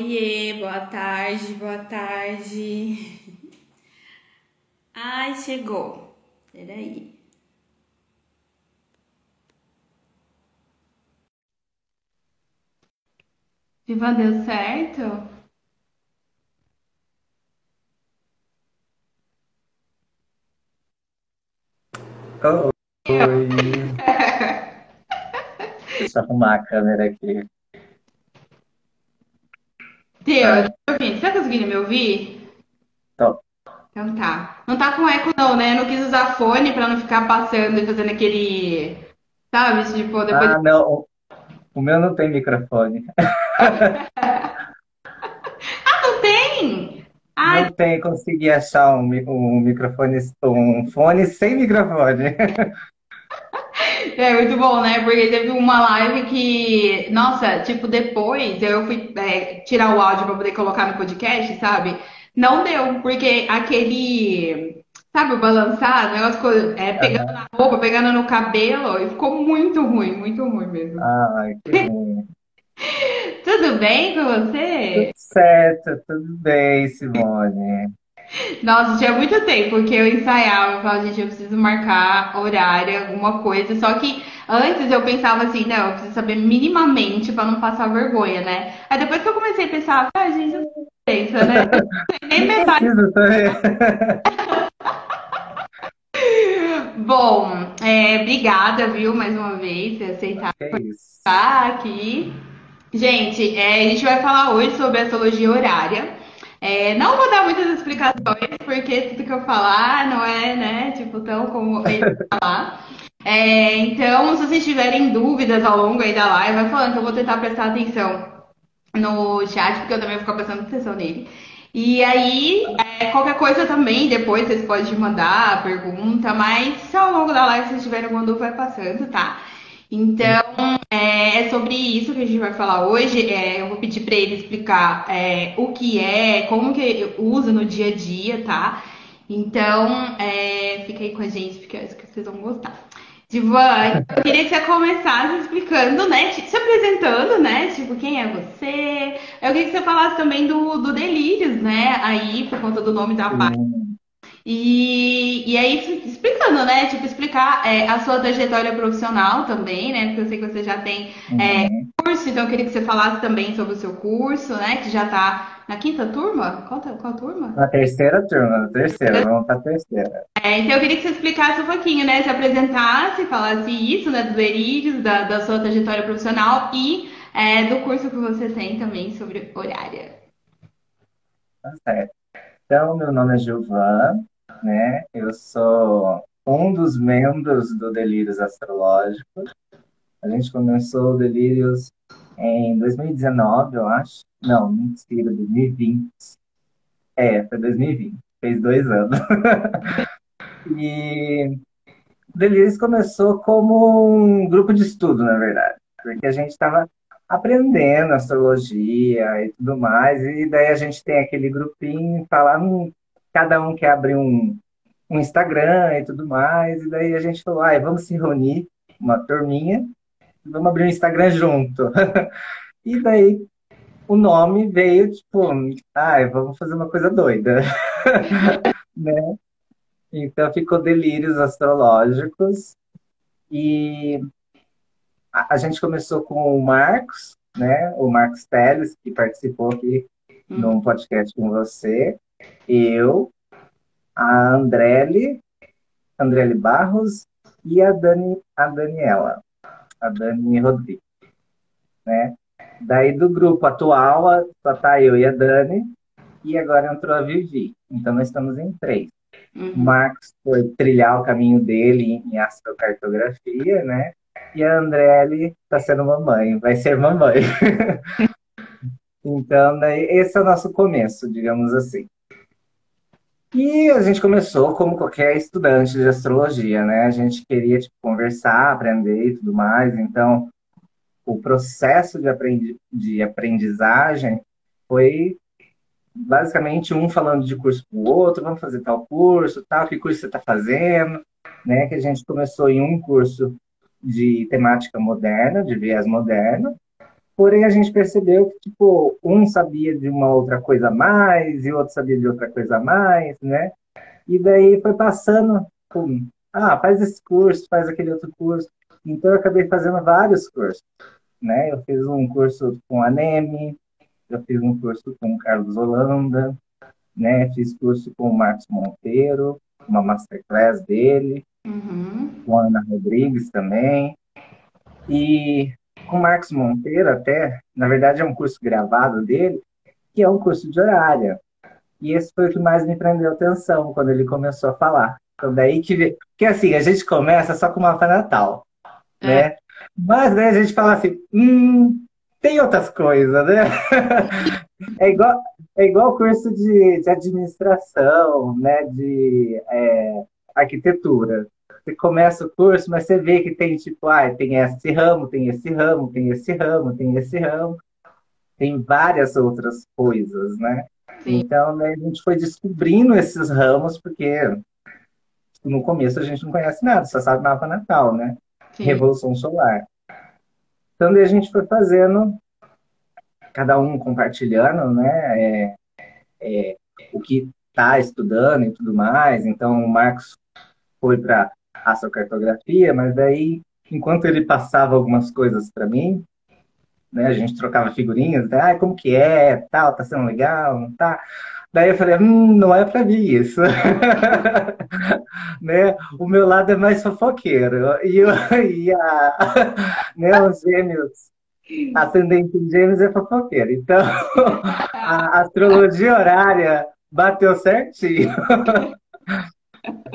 Oiê, boa tarde, boa tarde. Ai, chegou. Peraí. Viva, deu certo? Oi. Deixa eu arrumar a câmera aqui. Me ouvindo? Você tá conseguindo me ouvir? Tô. Então tá. Não tá com eco não, né? Eu não quis usar fone pra não ficar passando e fazendo aquele... Sabe? Tipo, depois... Ah, não. O meu não tem microfone. Ah, não tem? Ai, Não tem, consegui achar um, um microfone, um fone sem microfone. É muito bom, né? Porque teve uma live que... Nossa, tipo, depois eu fui é, tirar o áudio pra poder colocar no podcast, sabe? Não deu, porque aquele... Sabe, o balançar, o negócio ficou é, pegando Aham. na roupa, pegando no cabelo, e ficou muito ruim, muito ruim mesmo. Ai, que ruim. Tudo bem com Tudo você? certo, tudo bem, Simone. Nossa, tinha muito tempo que eu ensaiava, eu falava, gente, eu preciso marcar horário, alguma coisa. Só que antes eu pensava assim, não, eu preciso saber minimamente pra não passar vergonha, né? Aí depois que eu comecei a pensar, ah, gente, eu não pensa, né? Nem pensar. Bom, é, obrigada, viu, mais uma vez, por aceitar isso. estar aqui. Gente, é, a gente vai falar hoje sobre astrologia horária. É, não vou dar muitas explicações, porque tudo que eu falar não é, né, tipo, tão como ele falar. É, então, se vocês tiverem dúvidas ao longo aí da live, vai falando que eu vou tentar prestar atenção no chat, porque eu também vou ficar prestando atenção nele. E aí, é, qualquer coisa também, depois vocês podem mandar a pergunta, mas se ao longo da live vocês tiverem alguma dúvida, vai passando, tá? Então, é, é sobre isso que a gente vai falar hoje. É, eu vou pedir para ele explicar é, o que é, como que usa no dia a dia, tá? Então, é, fica aí com a gente, porque eu acho que vocês vão gostar. Divan, eu queria que você começasse explicando, né? Se apresentando, né? Tipo, quem é você? Eu queria que você falasse também do, do Delírios, né? Aí, por conta do nome da página. E, e aí, explicando, né? Tipo, explicar é, a sua trajetória profissional também, né? Porque eu sei que você já tem é, Uhum. curso, então eu queria que você falasse também sobre o seu curso, né? Que já tá na quinta turma? Qual, ta- qual turma? Na terceira turma, na terceira, vamos para a terceira. É, então eu queria que você explicasse um pouquinho, né? Se apresentasse, falasse isso, né? Dos delírios, da, da sua trajetória profissional e é, do curso que você tem também sobre horária. Tá certo. Então, meu nome é Gilvan, né? Eu sou um dos membros do Delírios Astrológicos. A gente começou o Delírios em 2019, eu acho. Não, mentira, 2020. É, foi 2020. Fez dois anos. E o Delírios começou como um grupo de estudo, na verdade, porque a gente estava aprendendo astrologia e tudo mais, e daí a gente tem aquele grupinho, tá lá, hum, cada um quer abrir um, um Instagram e tudo mais, e daí a gente falou, ai, vamos se reunir, uma turminha, vamos abrir um Instagram junto. E daí o nome veio, tipo, ai, vamos fazer uma coisa doida, né? Então ficou Delírios Astrológicos, e a, a gente começou com o Marcos, né? O Marcos Teles, que participou aqui Hum. num podcast com você, eu, a Andrele, Andrele Barros e a Dani, a Daniela, a Dani Rodrigues, né? Daí do grupo atual, só tá eu e a Dani, e agora entrou a Vivi. Então nós estamos em três. O Uhum. Marcos foi trilhar o caminho dele em astrocartografia, né? E a Andrele está sendo mamãe, vai ser mamãe. Então, daí, esse é o nosso começo, digamos assim. E a gente começou como qualquer estudante de astrologia, né? A gente queria, tipo, conversar, aprender e tudo mais. Então, o processo de aprendi- de aprendizagem foi basicamente um falando de curso para o outro, vamos fazer tal curso, tal, que curso você está fazendo, né? Que a gente começou em um curso de temática moderna, de viés moderno, Porém, a gente percebeu que, tipo, um sabia de uma outra coisa a mais e o outro sabia de outra coisa a mais, né? E daí foi passando, pum, ah, faz esse curso, faz aquele outro curso. Então, eu acabei fazendo vários cursos, né? Eu fiz um curso com a Neme, eu fiz um curso com o Carlos Holanda, né? Fiz curso com o Marcos Monteiro, uma masterclass dele, uhum. com a Ana Rodrigues também. E com o Marcos Monteiro até, na verdade é um curso gravado dele, que é um curso de horária. E esse foi o que mais me prendeu atenção quando ele começou a falar. Então daí que... Porque assim, a gente começa só com uma natal, é. né? Mas né, a gente fala assim, hum, tem outras coisas, né? é igual, é igual curso de, de administração, né? De é, arquitetura. Você começa o curso, mas você vê que tem tipo, ah, tem esse ramo, tem esse ramo, tem esse ramo, tem esse ramo. Tem várias outras coisas, né? Sim. Então, né, a gente foi descobrindo esses ramos, porque no começo a gente não conhece nada, só sabe mapa natal, né? Sim. Revolução solar. Então, daí a gente foi fazendo, cada um compartilhando, né, é, é, o que está estudando e tudo mais. Então, o Marcos foi para astrocartografia, mas daí, enquanto ele passava algumas coisas para mim, né, a gente trocava figurinhas, né, ah, como que é, tal, tá sendo legal, não tá? Daí eu falei, hum, não é para mim isso. né? O meu lado é mais fofoqueiro. E, eu, e a, né, os gêmeos, ascendente em gêmeos é fofoqueiro. Então, a astrologia horária bateu certinho.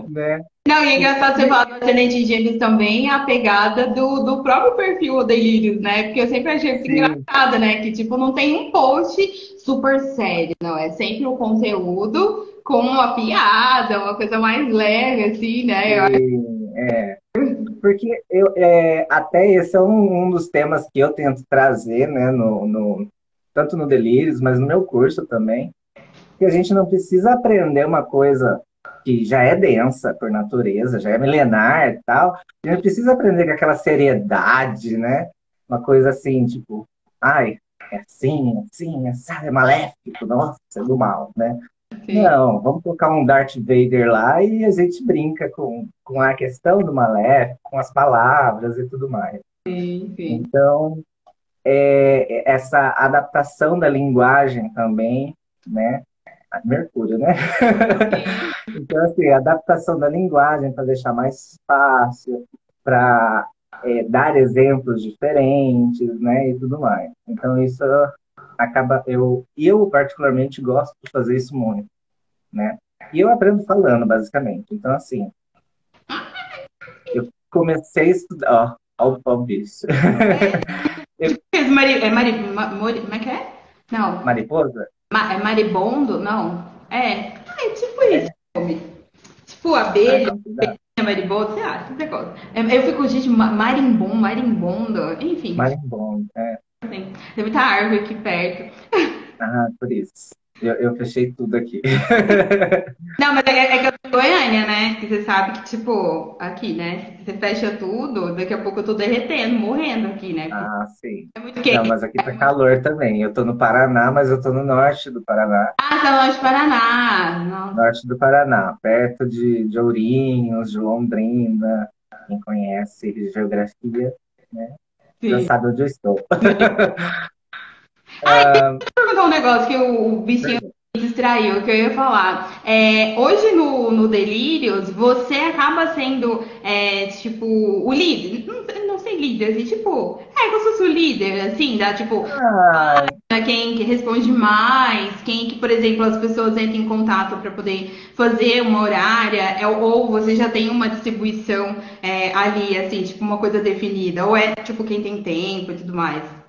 Né? Não, e é engraçado você falar do ascendente em gêmeos também, a pegada do, do próprio perfil Delírios, né? Porque eu sempre achei isso engraçado, né? Que, tipo, não tem um post super sério, não. É sempre o um conteúdo com uma piada, uma coisa mais leve, assim, né? Sim, é. Porque eu, é, até esse é um, um, dos temas que eu tento trazer, né? No, no, tanto no Delírios, mas no meu curso também. Que a gente não precisa aprender uma coisa que já é densa por natureza, já é milenar e tal, a gente precisa aprender com aquela seriedade, né? Uma coisa assim, tipo, ai, é assim, é assim, é, é maléfico, nossa, é do mal, né? Sim. Não, vamos colocar um Darth Vader lá e a gente brinca com, com a questão do maléfico, com as palavras e tudo mais. Sim, sim. Então, é, essa adaptação da linguagem também, né? Mercúrio, né? então, assim, a adaptação da linguagem para deixar mais fácil, para é, dar exemplos diferentes, né, e tudo mais. Então, isso acaba, eu, eu particularmente gosto de fazer isso muito, né? E eu aprendo falando, basicamente. Então, assim, eu comecei a estudar, ó, ó, o bicho. É, Mari, é, Mari, Mari, como é que é? Não. Mariposa? Ma, é maribondo? Não. É. É tipo isso. É. Tipo abelha, é maribondo, sei lá, você gosta. Eu fico, gente, marimbom, marimbondo, enfim. Marimbondo, é. Tem muita árvore aqui perto. Ah, por isso. Eu, eu, fechei tudo aqui. Não, mas é, é que eu sou Goiânia, né? Que você sabe que, tipo, aqui, né? Você fecha tudo, daqui a pouco eu tô derretendo, morrendo aqui, né? Ah, sim. É muito quente. Não, mas aqui tá calor também. Eu tô no Paraná, mas eu tô no norte do Paraná. Ah, tá no norte do Paraná. Não. Norte do Paraná, perto de, de Ourinhos, de Londrina. Quem conhece geografia, né? Sim. Já sabe onde eu estou. Ah, deixa eu perguntar um negócio que o bichinho distraiu, que eu ia falar. É, hoje no, no Delírios, você acaba sendo, é, tipo, o líder. Não, não sei líder, assim, tipo, é como se fosse o líder, assim, dá tipo, ah. quem que responde mais, quem que, por exemplo, as pessoas entram em contato para poder fazer uma horária, é, ou você já tem uma distribuição é, ali, assim, tipo, uma coisa definida, ou é tipo quem tem tempo e tudo mais.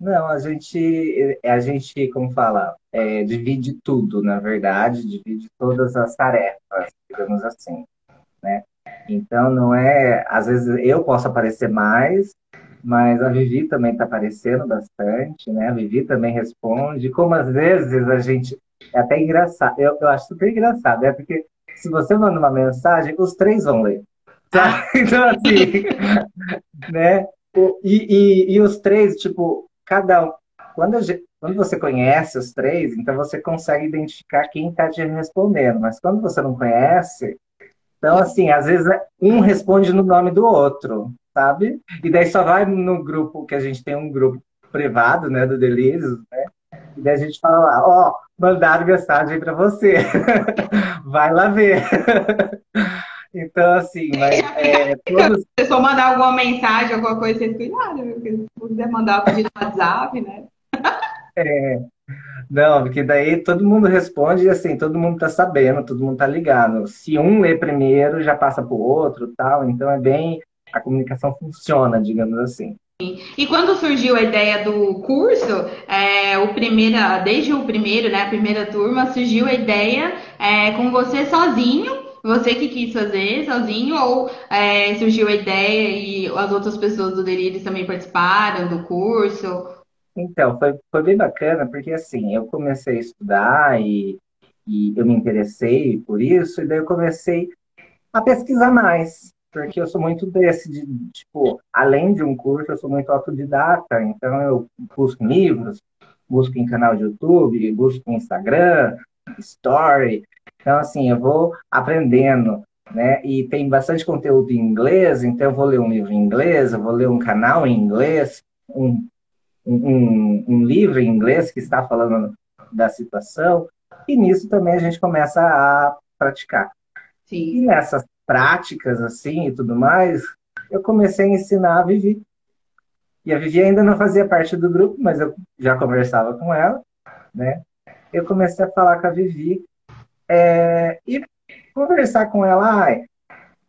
Não, a gente, a gente, como fala, é, divide tudo, na verdade, divide todas as tarefas, digamos assim, né? Então, não é, às vezes eu posso aparecer mais, mas a Vivi também está aparecendo bastante, né? A Vivi também responde, como às vezes a gente, é até engraçado, eu, eu acho super engraçado, é porque se você manda uma mensagem, os três vão ler, Então, assim, né? E, e, e os três, tipo, cada um. Quando, quando você conhece os três, então você consegue identificar quem está te respondendo. Mas quando você não conhece, então, assim, às vezes um responde no nome do outro, sabe? E daí só vai no grupo, que a gente tem um grupo privado, né, do Delírios, né? E daí a gente fala lá, ó, oh, mandaram mensagem para você. vai lá ver. Então, assim, mas. É, todos... Se for mandar alguma mensagem, alguma coisa, vocês cuidaram, porque se quiser mandar pedir no WhatsApp, né? É. Não, porque daí todo mundo responde e assim, todo mundo tá sabendo, todo mundo tá ligado. Se um lê primeiro, já passa pro outro tal. Então é bem. A comunicação funciona, digamos assim. E quando surgiu a ideia do curso, é, o primeira, desde o primeiro, né, a primeira turma, surgiu a ideia é, com você sozinho você que quis fazer sozinho ou é, surgiu a ideia e as outras pessoas do Delírios também participaram do curso? Então, foi, foi bem bacana, porque assim, eu comecei a estudar e, e eu me interessei por isso, e daí eu comecei a pesquisar mais, porque eu sou muito desse, de, tipo, além de um curso, eu sou muito autodidata, então eu busco livros, busco em canal de YouTube, busco em Instagram, Story, então, assim, eu vou aprendendo, né? E tem bastante conteúdo em inglês, então eu vou ler um livro em inglês, eu vou ler um canal em inglês, um, um, um livro em inglês que está falando da situação, e nisso também a gente começa a praticar. Sim. E nessas práticas, assim, e tudo mais, eu comecei a ensinar a Vivi. E a Vivi ainda não fazia parte do grupo, mas eu já conversava com ela, né? Eu comecei a falar com a Vivi é, e conversar com ela, ah,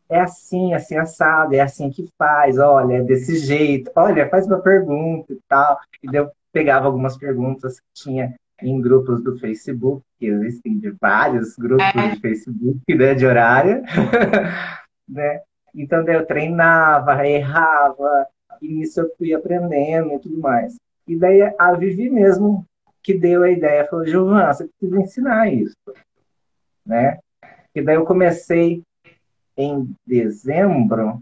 é assim, assim, assado, é assim que faz, olha, é desse jeito, olha, faz uma pergunta e tal. E eu pegava algumas perguntas que tinha em grupos do Facebook, que existem de vários grupos é. de Facebook, né, de horário, né? Então eu treinava, errava, e nisso eu fui aprendendo e tudo mais. E daí a Vivi mesmo que deu a ideia, falou, Giovana, você precisa ensinar isso né? E daí eu comecei em dezembro,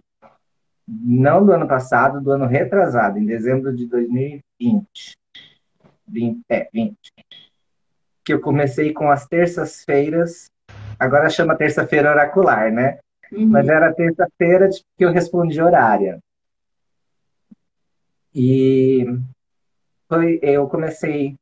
não do ano passado, do ano retrasado, em dezembro de 2020. 20, é, 20. Que eu comecei com as terças-feiras, agora chama terça-feira oracular, né? Uhum. Mas era terça-feira que eu respondi horária. E foi, eu comecei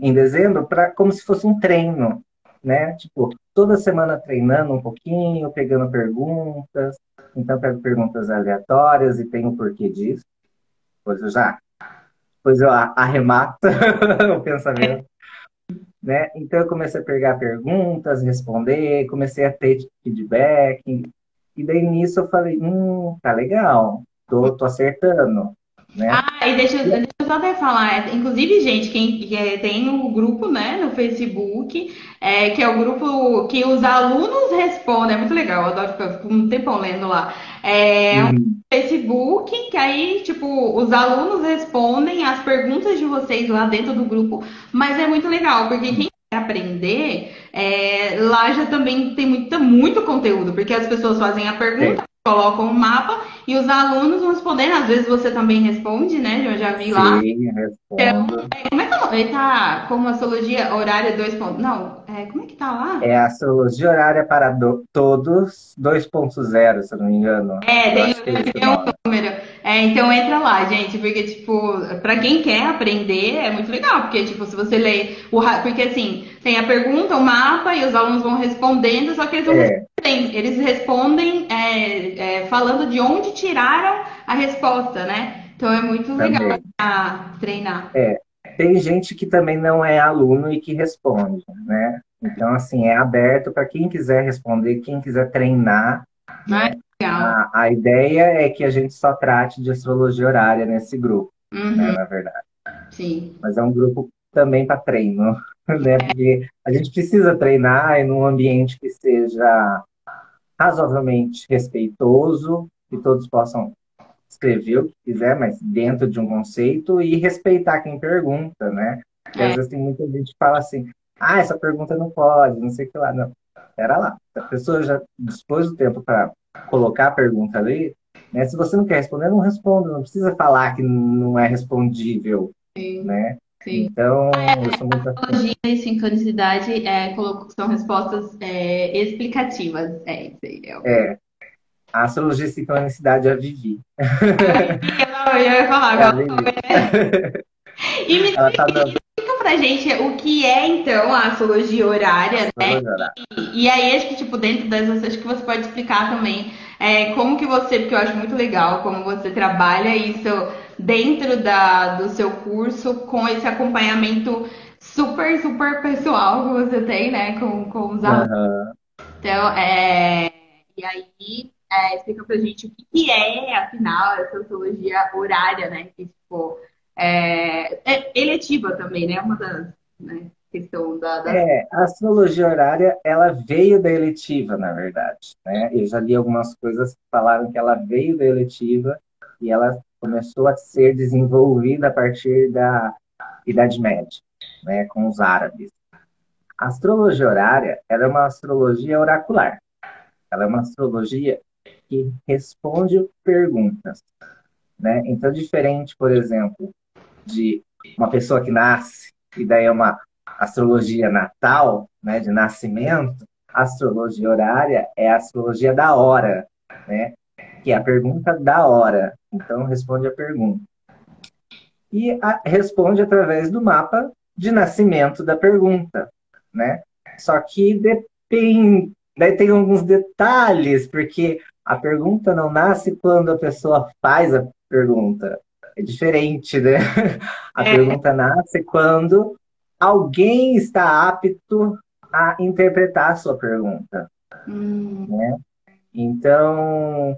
em dezembro para como se fosse um treino né? Tipo, toda semana treinando um pouquinho, pegando perguntas. Então, pego perguntas aleatórias e tem o porquê disso. Depois eu já. Depois eu arremato o pensamento. Né? Então, eu comecei a pegar perguntas, responder, comecei a ter feedback. E daí nisso eu falei: hum, tá legal, tô, tô acertando. Né? Ah, e deixa, deixa só até falar, inclusive, gente, quem que tem o um grupo, né, no Facebook, é, que é o grupo que os alunos respondem, é muito legal, eu adoro ficar um tempão lendo lá. É uhum. um Facebook, que aí, tipo, os alunos respondem as perguntas de vocês lá dentro do grupo, mas é muito legal, porque quem quer aprender, é, lá já também tem muito, muito conteúdo, porque as pessoas fazem a pergunta, colocam o um mapa e os alunos vão respondendo. Às vezes você também responde, né? Eu já vi lá. Sim, respondo. Então, é, como é que tá? Ele tá como astrologia horária 2. Não, é, como é que tá lá? É a astrologia horária para do, todos 2.0, se eu não me engano. É, tem, é tem um número. É, então entra lá, gente, porque, tipo, pra quem quer aprender, é muito legal, porque, tipo, se você lê o. Porque, assim, tem a pergunta, o mapa, e os alunos vão respondendo, só que eles vão é. Respondem, eles respondem é, é, falando de onde tiraram a resposta, né? Então é muito também. legal pra treinar. É. Tem gente que também não é aluno e que responde, né? Então, assim, é aberto para quem quiser responder, quem quiser treinar. Né? A, a, ideia é que a gente só trate de astrologia horária nesse grupo, né, uhum. né, na verdade. Sim. Mas é um grupo também para treino, né? Porque a gente precisa treinar em um ambiente que seja razoavelmente respeitoso, que todos possam escrever o que quiser, mas dentro de um conceito e respeitar quem pergunta, né? Porque é. às vezes tem muita gente que fala assim, ah, essa pergunta não pode, não sei o que lá. Não, pera lá. A pessoa já dispôs do tempo para colocar a pergunta ali, Né? Se você não quer responder, não responda, não precisa falar que não é respondível, Sim. né? Sim. Então, eu sou muito Astrologia e sincronicidade é, são respostas é, explicativas. É isso aí. É. A astrologia e sincronicidade eu vivi. Eu ia falar agora. E me Ela tá dando... explica pra gente o que é, então, a astrologia horária, né? E, e, aí, acho que, tipo, dentro dessas, acho que você pode explicar também é, como que você, porque eu acho muito legal como você trabalha isso dentro da, do seu curso com esse acompanhamento super, super pessoal que você tem, né, com, com os alunos. Uhum. Então, é, e aí, é, explica pra gente o que é, afinal, essa sociologia horária, né, que, tipo, é, é eletiva também, né, uma das, né, questão da, da... É, a astrologia horária, ela veio da eletiva, na verdade, né, eu já li algumas coisas que falaram que ela veio da eletiva e ela começou a ser desenvolvida a partir da Idade Média, né, com os árabes. A astrologia horária é uma astrologia oracular. Ela é uma astrologia que responde perguntas. Né? Então, diferente, por exemplo, de uma pessoa que nasce, e daí é uma astrologia natal, né, de nascimento, a astrologia horária é a astrologia da hora, né? Que é a pergunta da hora. Então, responde a pergunta. E a, responde através do mapa de nascimento da pergunta, né? Só que depende, daí tem alguns detalhes, porque a pergunta não nasce quando a pessoa faz a pergunta. É diferente, né? A é. pergunta nasce quando alguém está apto a interpretar a sua pergunta. Hum. Né? Então,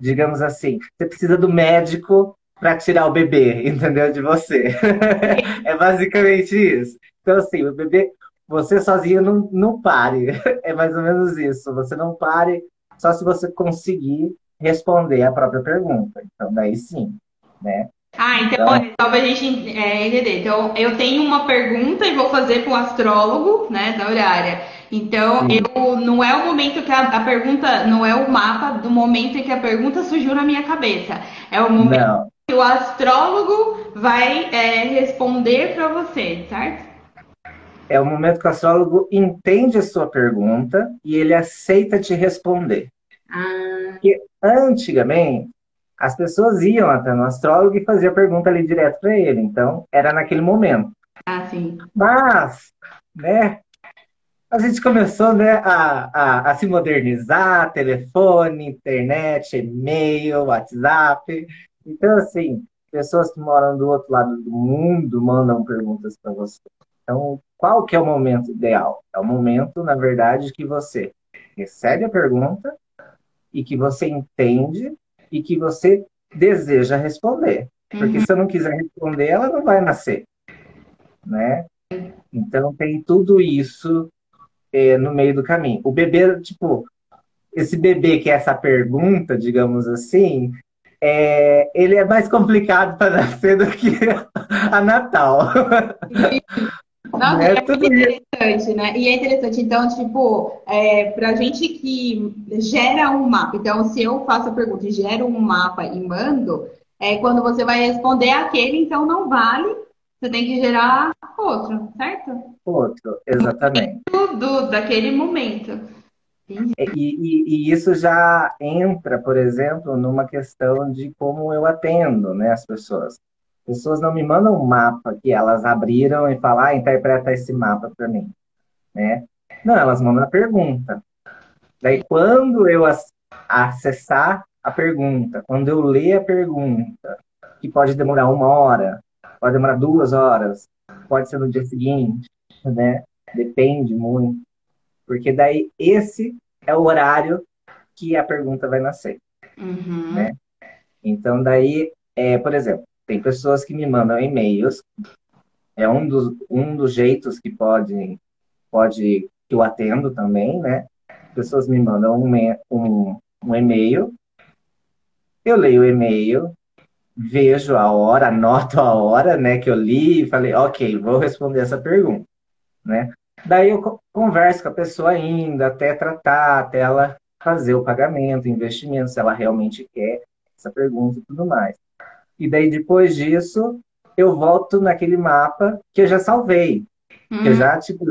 digamos assim, você precisa do médico para tirar o bebê, entendeu? De você. é basicamente isso. Então, assim, o bebê, você sozinho não, não pare. É mais ou menos isso. Você não pare só se você conseguir responder a própria pergunta. Então, daí sim, né? Ah, então, então só pra gente é, entender. Então, eu tenho uma pergunta e vou fazer para o astrólogo, né, da horária. Então, eu, não é o momento que a, a, pergunta, não é o mapa do momento em que a pergunta surgiu na minha cabeça. É o momento não. que o astrólogo vai é, responder para você, certo? É o momento que o astrólogo entende a sua pergunta e ele aceita te responder. Ah. Porque antigamente, as pessoas iam até no astrólogo e faziam a pergunta ali direto para ele. Então, era naquele momento. Ah, sim. Mas, né, a gente começou né, a, a, a, se modernizar, telefone, internet, e-mail, WhatsApp. Então, assim, pessoas que moram do outro lado do mundo mandam perguntas para você. Então, qual que é o momento ideal? É o momento, na verdade, que você recebe a pergunta e que você entende e que você deseja responder. Porque uhum. se eu não quiser responder, ela não vai nascer, né? Então tem tudo isso é, no meio do caminho. O bebê, tipo, esse bebê que é essa pergunta, digamos assim, é, ele é mais complicado para nascer do que a Natal. Nossa, é, é tudo interessante, né? E é interessante, então, tipo, é, pra gente que gera um mapa, então, se eu faço a pergunta e gero um mapa e mando, é, quando você vai responder aquele, então não vale você tem que gerar outro, certo? Outro, exatamente. Do, daquele momento. E, e, e, isso já entra, por exemplo, numa questão de como eu atendo né, as pessoas. As pessoas não me mandam um mapa que elas abriram e falam, ah, interpreta esse mapa para mim. Né? Não, elas mandam a pergunta. Daí, quando eu acessar a pergunta, quando eu ler a pergunta, que pode demorar uma hora, pode demorar duas horas, pode ser no dia seguinte, né? Depende muito. Porque daí esse é o horário que a pergunta vai nascer. Uhum. Né? Então, daí, é, por exemplo, tem pessoas que me mandam e-mails, é um dos, um dos jeitos que pode, pode que eu atendo também, né? Pessoas me mandam um, um, um e-mail, eu leio o e-mail, vejo a hora, anoto a hora, né, que eu li e falei, ok, vou responder essa pergunta, né? Daí eu converso com a pessoa ainda, até tratar, até ela fazer o pagamento, o investimento, se ela realmente quer essa pergunta e tudo mais. E daí, depois disso, eu volto naquele mapa que eu já salvei. Uhum. Que eu já, tipo,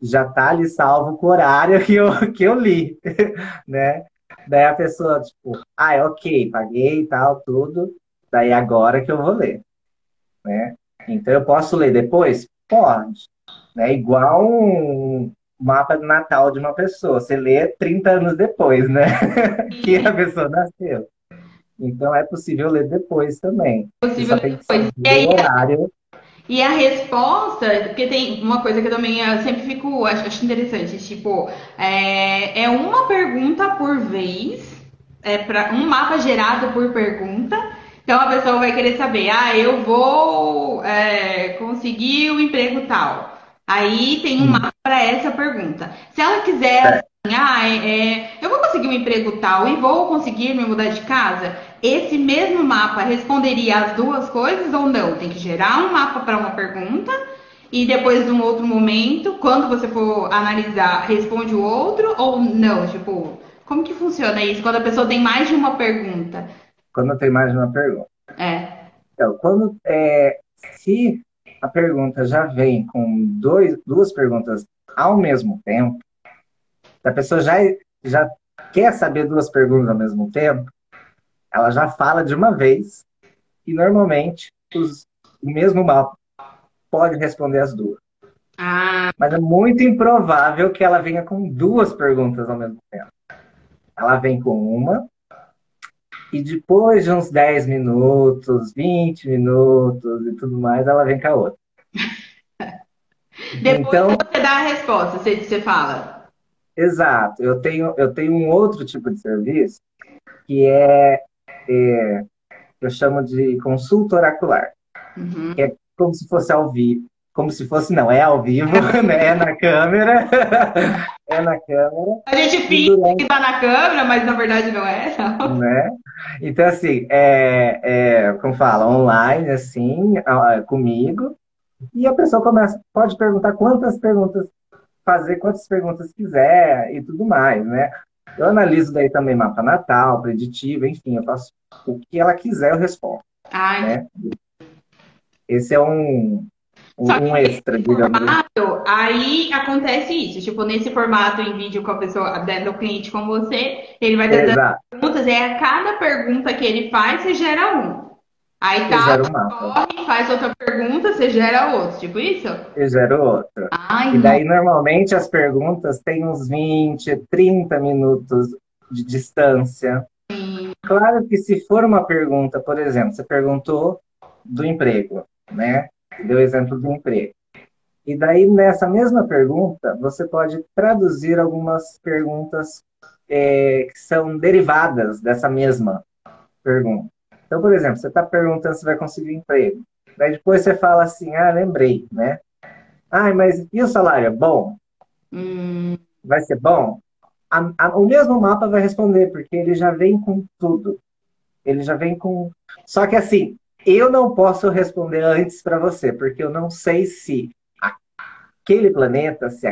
já tá ali salvo com o horário que eu, que eu li, né? Daí a pessoa, tipo, ah, é ok, paguei e tal, tudo. Daí agora que eu vou ler, né? Então eu posso ler depois? Pode. Né? Igual um mapa de Natal de uma pessoa. Você lê 30 anos depois, né? que a pessoa nasceu. Então é possível ler depois também. É possível ler depois. E, aí, horário. e a resposta, porque tem uma coisa que eu também eu sempre fico, acho, acho interessante, tipo, é, é uma pergunta por vez, é para um mapa gerado por pergunta. Então a pessoa vai querer saber, ah, eu vou é, conseguir o um emprego tal. Aí tem um mapa para essa pergunta. Se ela quiser assim, ah, é, é, eu vou conseguir um emprego tal e vou conseguir me mudar de casa, esse mesmo mapa responderia as duas coisas ou não? Tem que gerar um mapa para uma pergunta e depois, num outro momento, quando você for analisar, responde o outro ou não? Tipo, como que funciona isso quando a pessoa tem mais de uma pergunta? Quando tem mais de uma pergunta. É. Então, quando é, se a pergunta já vem com dois, duas perguntas ao mesmo tempo, a pessoa já, já quer saber duas perguntas ao mesmo tempo, ela já fala de uma vez e normalmente os, o mesmo mapa pode responder as duas. Ah. Mas é muito improvável que ela venha com duas perguntas ao mesmo tempo. Ela vem com uma, e depois de uns 10 minutos, 20 minutos e tudo mais, ela vem com a outra. depois então, você dá a resposta, você, você fala. Exato. Eu tenho, eu tenho um outro tipo de serviço que é é, eu chamo de consulta oracular. Uhum. Que é como se fosse ao vivo. Como se fosse, não, é ao vivo, né? É na câmera. é na câmera. A gente finge durante... que tá na câmera, mas na verdade não é, não. Né? Então, assim, é, é, como fala, online, assim, comigo. E a pessoa começa, pode perguntar quantas perguntas, fazer quantas perguntas quiser e tudo mais, né? Eu analiso daí também mapa natal, preditivo, enfim, eu faço o que ela quiser, eu respondo. Ai. Né? Esse é um, um, um extra, digamos. Formato, aí acontece isso. Tipo, nesse formato em vídeo com a pessoa, dando o cliente com você, ele vai dando perguntas, e a cada pergunta que ele faz, você gera um. Aí tá, corre, faz outra pergunta, você gera outro, tipo isso? Eu gero outro. Ai, e daí, não. normalmente, as perguntas têm uns 20, 30 minutos de distância. Sim. Claro que se for uma pergunta, por exemplo, você perguntou do emprego, né? Deu exemplo do emprego. E daí, nessa mesma pergunta, você pode traduzir algumas perguntas é, que são derivadas dessa mesma pergunta. Então, por exemplo, você está perguntando se vai conseguir emprego. Daí depois você fala assim, ah, lembrei, né? Ah, mas e o salário? É bom? Hum. Vai ser bom? A, a, o mesmo mapa vai responder, porque ele já vem com tudo. Ele já vem com. Só que assim, eu não posso responder antes para você, porque eu não sei se aquele planeta, se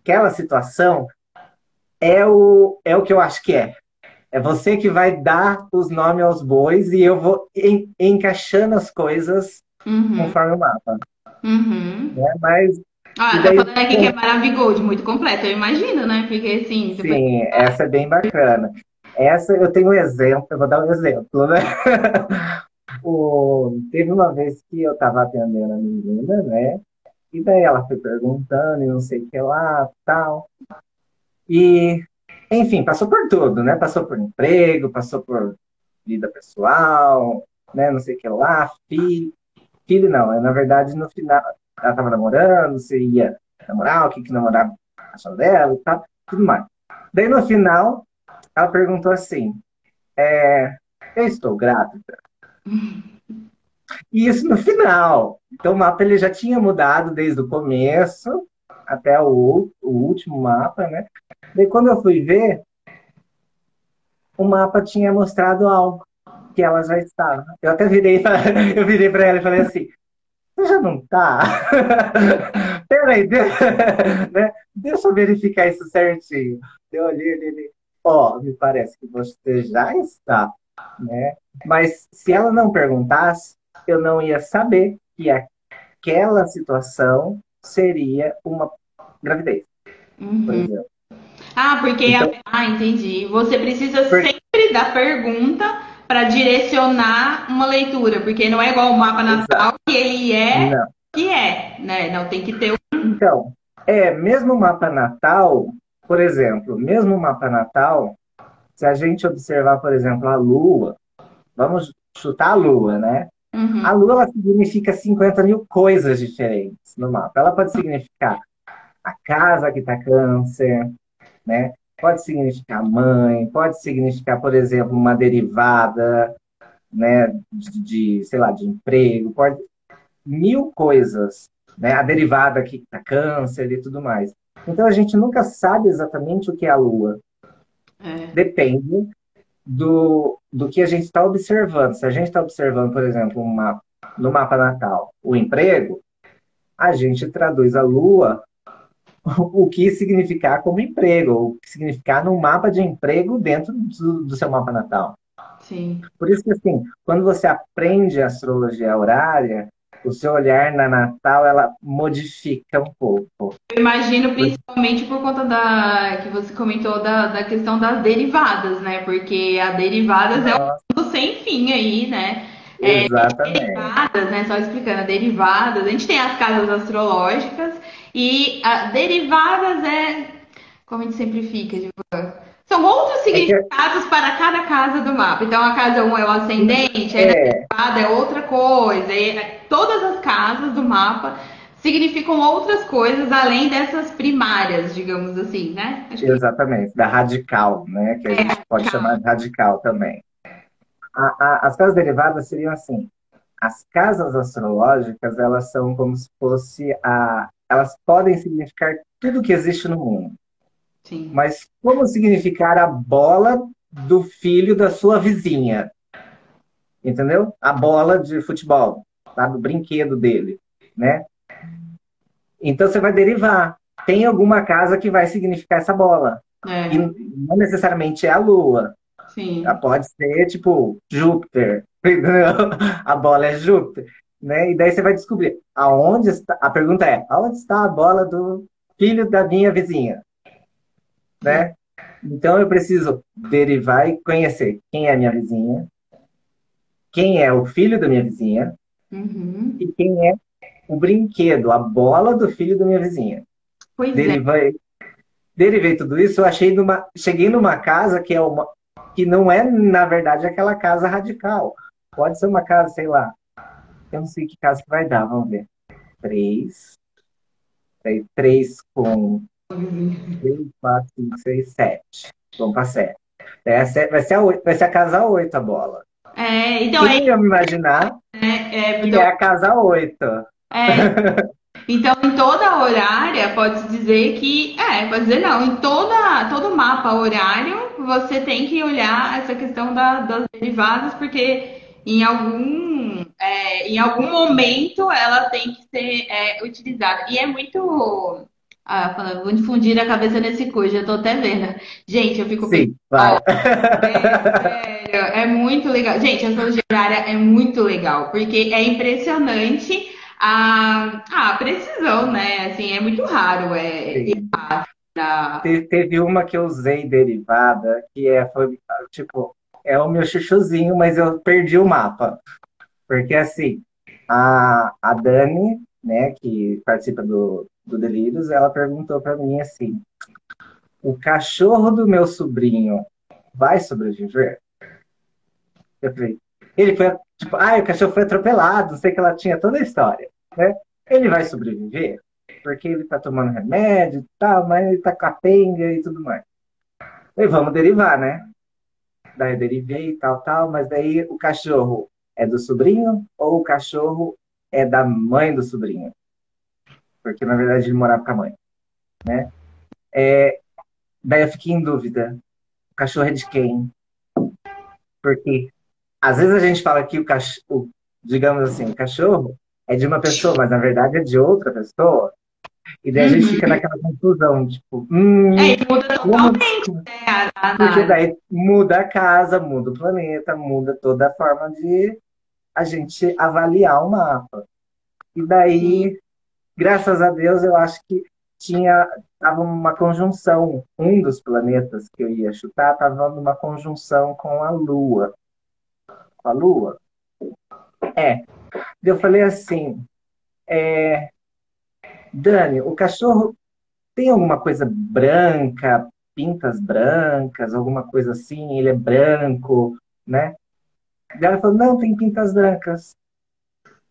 aquela situação é o, é o que eu acho que é. É você que vai dar os nomes aos bois e eu vou en encaixando as coisas uhum. conforme o mapa. Uhum. É, mas. Ah, tá falando aqui que é Maravigold, muito completo, eu imagino, né? Porque assim. Sim, essa é bem bacana. Essa eu tenho um exemplo, eu vou dar um exemplo, né? o, teve uma vez que eu estava atendendo a menina, né? E daí ela foi perguntando e não sei o que lá, tal. E enfim, passou por tudo, né? Passou por emprego, passou por vida pessoal, né? Não sei o que lá, filho. Filho não, na verdade, no final, ela tava namorando, você ia namorar, o que que namorava achou dela e tal, tudo mais. Daí no final, ela perguntou assim: é, Eu estou grávida? E isso no final. Então o mapa ele já tinha mudado desde o começo até o, o último mapa, né? Daí quando eu fui ver, o mapa tinha mostrado algo que ela já estava. Eu até virei eu virei para ela e falei assim: você já não tá? Peraí, de, né? deixa eu verificar isso certinho. Eu olhei, olhei, ó, oh, me parece que você já está, né? Mas se ela não perguntasse, eu não ia saber que aquela situação seria uma gravidez, uhum. por exemplo. Ah, porque então, a... ah, entendi. Você precisa sempre da pergunta para direcionar uma leitura, porque não é igual o mapa natal Exato. que ele é não. que é, né? Não tem que ter um... Então, é, mesmo o mapa natal, por exemplo, mesmo o mapa natal, se a gente observar, por exemplo, a lua, vamos chutar a lua, né? Uhum. A lua ela significa 50 mil coisas diferentes no mapa. Ela pode significar a casa que está câncer, né? Pode significar mãe, pode significar, por exemplo, uma derivada, né, de, de sei lá, de emprego, pode mil coisas, né? A derivada que está câncer e tudo mais. Então a gente nunca sabe exatamente o que é a lua. É. Depende do, do que a gente está observando. Se a gente está observando, por exemplo, uma, no mapa natal, o emprego, a gente traduz a lua o que significar como emprego, o que significar num mapa de emprego dentro do, do seu mapa natal. Sim. Por isso que, assim, quando você aprende astrologia horária, o seu olhar na Natal ela modifica um pouco. Eu imagino principalmente por conta da que você comentou da, da questão das derivadas, né? Porque a derivadas Nossa. é um mundo sem fim aí, né? É, Exatamente. Derivadas, né? Só explicando, derivadas. A gente tem as casas astrológicas e a, derivadas é como a gente sempre fica, tipo, são outros significados é para cada casa do mapa. Então, a casa 1 é o ascendente, é. a derivada é outra coisa. Né, todas as casas do mapa significam outras coisas além dessas primárias, digamos assim, né? Exatamente, da radical, né? Que a é, gente radical. pode chamar de radical também. A, a, as casas derivadas seriam assim. As casas astrológicas, elas são como se fosse a... Elas podem significar tudo que existe no mundo. Sim. Mas como significar a bola do filho da sua vizinha? Entendeu? A bola de futebol, tá? Do brinquedo dele, né? Então você vai derivar. Tem alguma casa que vai significar essa bola. É. E não necessariamente é a Lua. Sim. Pode ser, tipo, Júpiter. a bola é Júpiter. Né? E daí você vai descobrir aonde está. A pergunta é: aonde está a bola do filho da minha vizinha? Né? Então eu preciso derivar e conhecer quem é a minha vizinha, quem é o filho da minha vizinha uhum. e quem é o brinquedo, a bola do filho da minha vizinha. Pois derivei, é. derivei tudo isso, eu achei numa, cheguei numa casa que é uma que não é na verdade aquela casa radical. Pode ser uma casa, sei lá. Eu não sei que casa que vai dar, vamos ver. Três. Três com 3, 4, 5, 6, 7. Vamos para 7. vai, ser a 8, vai ser a casa 8 a bola. É, então Quem é... ia me imaginar é, é, que é a casa 8. É. Então, em toda horária, pode-se dizer que. É, pode dizer não. Em toda, todo mapa horário, você tem que olhar essa questão da, das derivadas, porque em algum, é, em algum momento ela tem que ser é, utilizada. E é muito ah, falando, vou difundir a cabeça nesse cu, já tô até vendo. Gente, eu fico Sim, vai. É, sério, é muito legal. Gente, a horária é muito legal, porque é impressionante a, a precisão, né? Assim, é muito raro. É. Teve uma que eu usei derivada, que é, foi, tipo, é o meu chuchuzinho, mas eu perdi o mapa. Porque assim, a, a Dani, né, que participa do, do Delírios, ela perguntou para mim assim: o cachorro do meu sobrinho vai sobreviver? Eu falei, ele foi, tipo, ah, o cachorro foi atropelado, sei que ela tinha toda a história, né? Ele vai sobreviver? Porque ele tá tomando remédio e tal, mas ele tá capenga e tudo mais. E vamos derivar, né? Daí eu derivei e tal, tal, mas daí o cachorro é do sobrinho ou o cachorro é da mãe do sobrinho? Porque na verdade ele morava com a mãe, né? É, daí eu fiquei em dúvida, o cachorro é de quem? Porque às vezes a gente fala que o cachorro, digamos assim, o cachorro é de uma pessoa, mas na verdade é de outra pessoa. E daí a gente fica naquela confusão, tipo, hum, É, muda como- totalmente, né? a- a porque daí muda a casa, muda o planeta, muda toda a forma de a gente avaliar o mapa. E daí, graças a Deus, eu acho que tinha tava uma conjunção, um dos planetas que eu ia chutar estava numa conjunção com a Lua. Com a Lua? É. Eu falei assim, é, Dani, o cachorro tem alguma coisa branca, pintas brancas, alguma coisa assim, ele é branco, né? Daí ela falou, não, tem pintas brancas.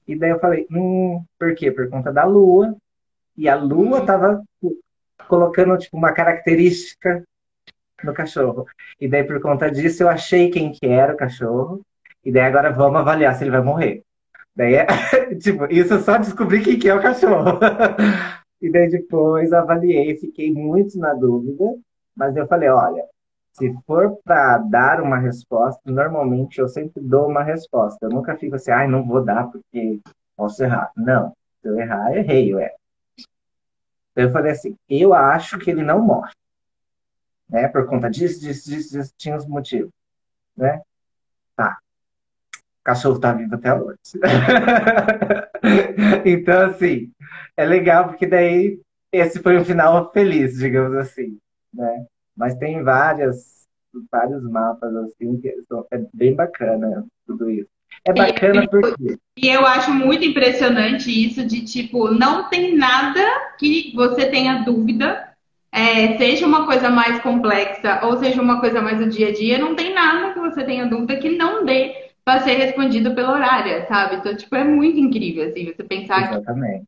E daí eu falei, hum, por quê? Por conta da lua. E a lua tava colocando, tipo, uma característica no cachorro. E daí, por conta disso, eu achei quem que era o cachorro. E daí agora vamos avaliar se ele vai morrer. Daí, é, tipo, isso eu só descobri quem que é o cachorro. E daí depois avaliei, fiquei muito na dúvida, mas eu falei, olha, se for para dar uma resposta, normalmente eu sempre dou uma resposta. Eu nunca fico assim, ai, não vou dar porque posso errar. Não, se eu errar, errei, ué. Eu falei assim, eu acho que ele não morre, né? Por conta disso, disso, disso, disso, tinha os motivos, né? Tá. O cachorro tá vivo até hoje. Então, assim, é legal porque daí esse foi um final feliz, digamos assim, né? Mas tem várias, vários mapas assim que são, é bem bacana tudo isso. É bacana porque E eu acho muito impressionante isso de tipo, não tem nada que você tenha dúvida, é, seja uma coisa mais complexa ou seja uma coisa mais do dia a dia, não tem nada que você tenha dúvida que não dê para ser respondido pela horária, sabe? Então, tipo, é muito incrível, assim, você pensar que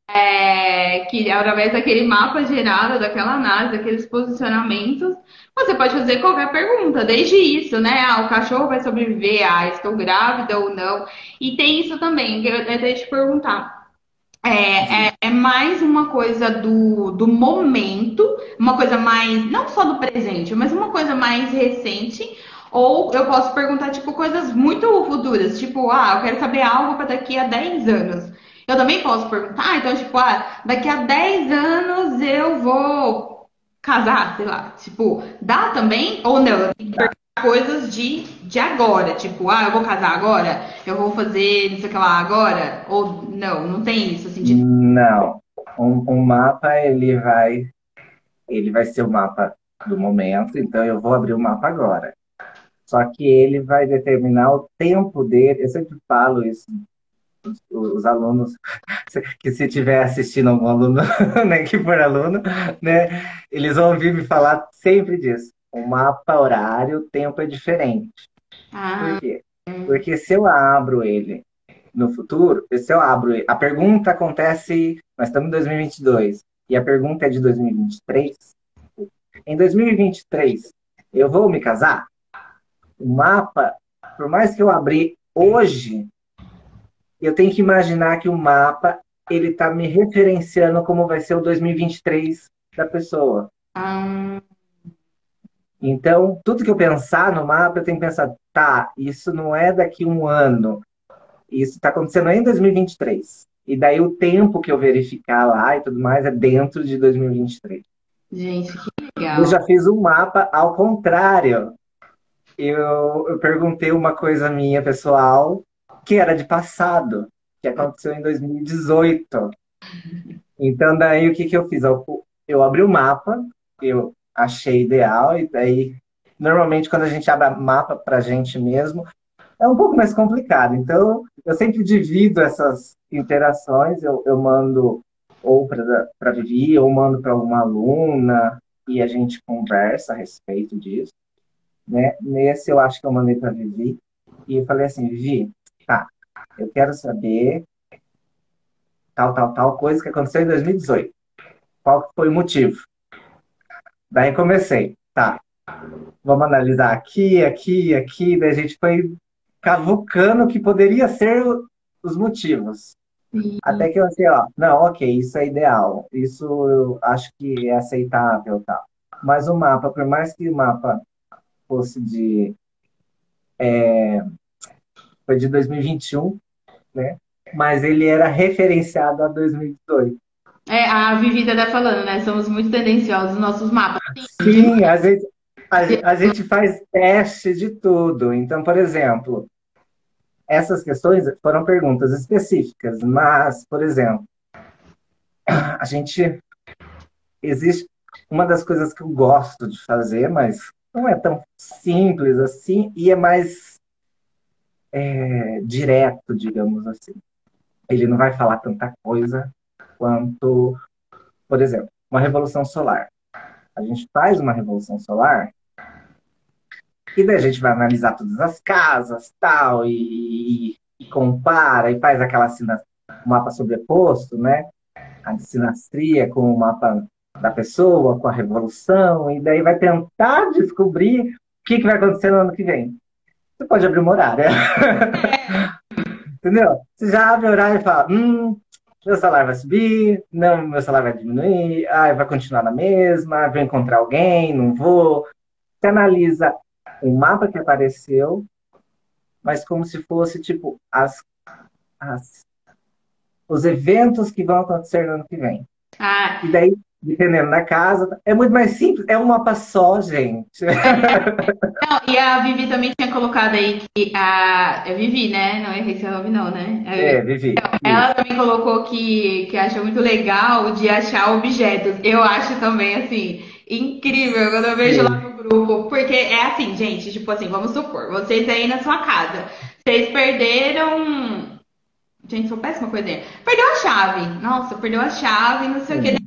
é, que através daquele mapa gerado, daquela análise, daqueles posicionamentos, você pode fazer qualquer pergunta, desde isso, né? Ah, o cachorro vai sobreviver, ah, estou grávida ou não. E tem isso também, que eu até te perguntar. É, é, é mais uma coisa do, do momento, uma coisa mais, não só do presente, mas uma coisa mais recente. Ou eu posso perguntar, tipo, coisas muito futuras, tipo, ah, eu quero saber algo para daqui a 10 anos. Eu também posso perguntar, então, tipo, ah, daqui a 10 anos eu vou casar, sei lá. Tipo, dá também ou não? Coisas de, de agora, tipo, ah, eu vou casar agora? Eu vou fazer não sei o que lá agora? Ou não, não tem isso, assim, de... Não. Um, um mapa, ele vai, ele vai ser o mapa do momento, então eu vou abrir o mapa agora. Só que ele vai determinar o tempo dele. Eu sempre falo isso, os, os alunos, que se estiver assistindo algum aluno, né, que for aluno, né, eles vão ouvir me falar sempre disso. O mapa horário, o tempo é diferente. Ah, Por quê? Porque se eu abro ele no futuro, se eu abro ele, a pergunta acontece, nós estamos em 2022, e a pergunta é de 2023. Em 2023, eu vou me casar? O mapa, por mais que eu abrir hoje, eu tenho que imaginar que o mapa ele está me referenciando como vai ser o 2023 da pessoa. ah, Então, tudo que eu pensar no mapa, eu tenho que pensar, tá, isso não é daqui a um ano, isso está acontecendo em 2023. E daí o tempo que eu verificar lá e tudo mais é dentro de 2023. gente, que legal. Eu já fiz um mapa ao contrário. Eu, eu perguntei uma coisa minha pessoal que era de passado, que aconteceu em 2018. Então, daí o que, que eu fiz? Eu, eu abri o mapa, eu achei ideal, e daí, normalmente, quando a gente abre mapa pra gente mesmo, é um pouco mais complicado. Então, eu sempre divido essas interações, eu, eu mando ou para Vivi, ou mando para alguma aluna, e a gente conversa a respeito disso. Né? Nesse eu acho que eu mandei para Vivi, e eu falei assim, Vivi, tá, eu quero saber tal, tal, tal coisa que aconteceu em 2018. Qual foi o motivo? Daí comecei, tá, vamos analisar aqui, aqui, aqui, daí a gente foi cavucando o que poderia ser os motivos. Sim. Até que eu assim, ó, não, ok, isso é ideal, isso eu acho que é aceitável, tal. Mas o mapa, por mais que o mapa fosse de, é, foi de 2021, né? Mas ele era referenciado a 2018. É, a Vivida tá falando, né? Somos muito tendenciosos nos nossos mapas. Sim, a gente, a, a gente faz teste de tudo. Então, por exemplo, essas questões foram perguntas específicas, mas, por exemplo, a gente existe uma das coisas que eu gosto de fazer, mas não é tão simples assim e é mais é, direto, digamos assim. Ele não vai falar tanta coisa quanto, por exemplo, uma revolução solar. A gente faz uma revolução solar e daí a gente vai analisar todas as casas, tal, e, e, compara e faz aquela sina, mapa sobreposto, né? A sinastria com o mapa da pessoa, com a revolução, e daí vai tentar descobrir o que, que vai acontecer no ano que vem. Você pode abrir uma horário. Entendeu? Você já abre o horário e fala, hum, meu salário vai subir, não, meu salário vai diminuir, ah, vai continuar na mesma, vou encontrar alguém, não vou. Você analisa o mapa que apareceu, mas como se fosse, tipo, as, as, os eventos que vão acontecer no ano que vem. Ah. E daí dependendo da casa. É muito mais simples, é um mapa só, gente. Não, e a Vivi também tinha colocado aí que a. É Vivi, né? Não errei seu nome, não, né? É, Vivi. Então, ela também colocou que, que acha muito legal de achar objetos. Eu acho também, assim, incrível quando eu vejo Sim. lá no grupo. Porque é assim, gente, tipo assim, vamos supor, vocês aí na sua casa, vocês perderam. Gente, sou péssima coisinha. Perdeu a chave. Nossa, perdeu a chave, não sei o que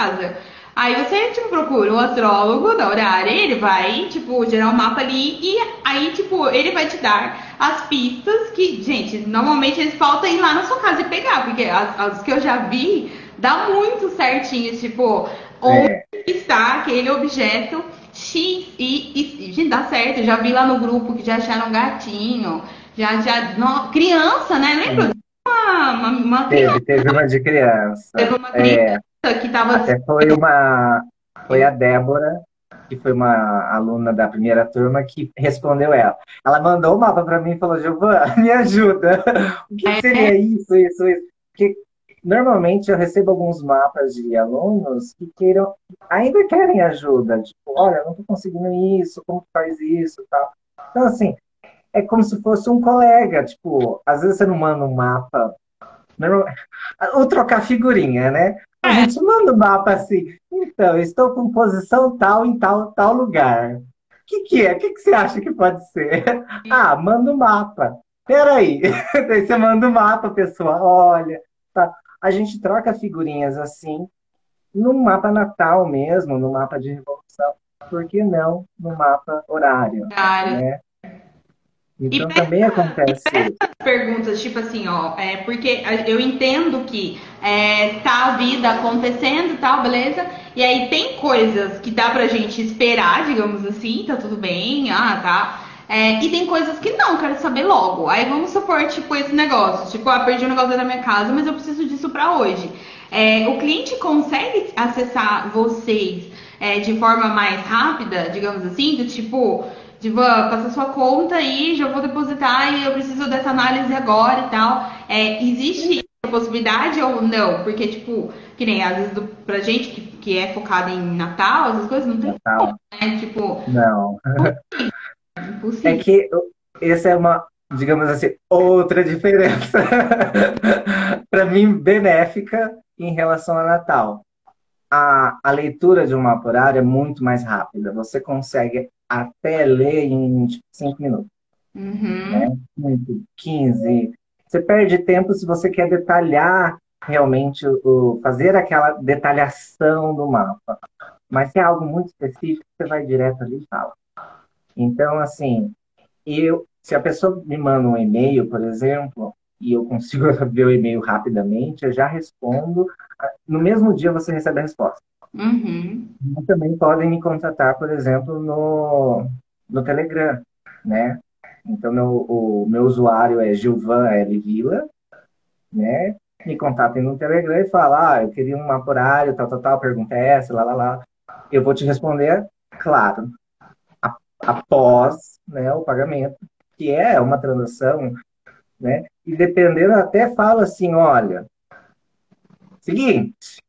casa. Aí você, tipo, procura o astrólogo da horária, ele vai, tipo, gerar um mapa ali e aí, tipo, ele vai te dar as pistas que, gente, normalmente eles faltam ir lá na sua casa e pegar, porque as, as que eu já vi, dá muito certinho, tipo, onde é. está aquele objeto X e, e, gente, dá certo. Eu já vi lá no grupo que já acharam um gatinho, já, já, no, criança, né? Lembra? Uma, uma, uma criança. Teve, teve uma de criança. Teve uma criança. É que tava. Até foi uma. Foi a Débora, que foi uma aluna da primeira turma, que respondeu ela. Ela mandou o um mapa para mim e falou: Giovana, me ajuda. O que é. seria isso, isso, isso? Porque normalmente eu recebo alguns mapas de alunos que queiram, ainda querem ajuda. Tipo, olha, não estou conseguindo isso, como faz isso tal. Então, assim, é como se fosse um colega. Tipo, às vezes você não manda um mapa. Ou trocar figurinha, né? A gente manda o um mapa assim. Então, estou com posição tal em tal, tal lugar. O que, que é? O que, que você acha que pode ser? Ah, manda um mapa. Peraí. Daí você manda um mapa, pessoal. Olha. Tá. A gente troca figurinhas assim no mapa natal mesmo, no mapa de revolução. Por que não no mapa horário? Horário. Né? Então e também acontece. perguntas, tipo assim, ó, é, porque eu entendo que é, tá a vida acontecendo e tal, beleza? E aí tem coisas que dá pra gente esperar, digamos assim, tá tudo bem, ah, tá. É, e tem coisas que não, quero saber logo. Aí vamos supor, tipo, esse negócio. Tipo, ah, perdi um negócio da minha casa, mas eu preciso disso pra hoje. É, o cliente consegue acessar vocês é, de forma mais rápida, digamos assim, do tipo, Divan, passa sua conta aí, já vou depositar e eu preciso dessa análise agora e tal. É, existe essa possibilidade ou não? Porque, tipo, que nem às vezes do, pra gente que, que é focado em Natal, essas coisas, não tem Natal. né? Tipo. Não. Impossível. É que essa é uma, digamos assim, outra diferença. para mim, benéfica em relação a Natal. A, a leitura de um mapa horário é muito mais rápida. Você consegue até ler em tipo, cinco minutos. Uhum. Né? 15. Você perde tempo se você quer detalhar realmente, o, fazer aquela detalhação do mapa. Mas se é algo muito específico, você vai direto ali e fala. Então, assim, eu, se a pessoa me manda um e-mail, por exemplo, e eu consigo ver o e-mail rapidamente, eu já respondo. No mesmo dia você recebe a resposta. Uhum. Também podem me contatar, por exemplo, no, no Telegram, né? Então, meu, o meu usuário é Gilvan L. Vila, né? Me contatem no Telegram e falam, ah, eu queria um mapa horário, tal, tal, tal, pergunta é essa, lá, lá, lá. Eu vou te responder, claro, após né, o pagamento, que é uma transação, né? E dependendo, até falo assim, olha, seguinte,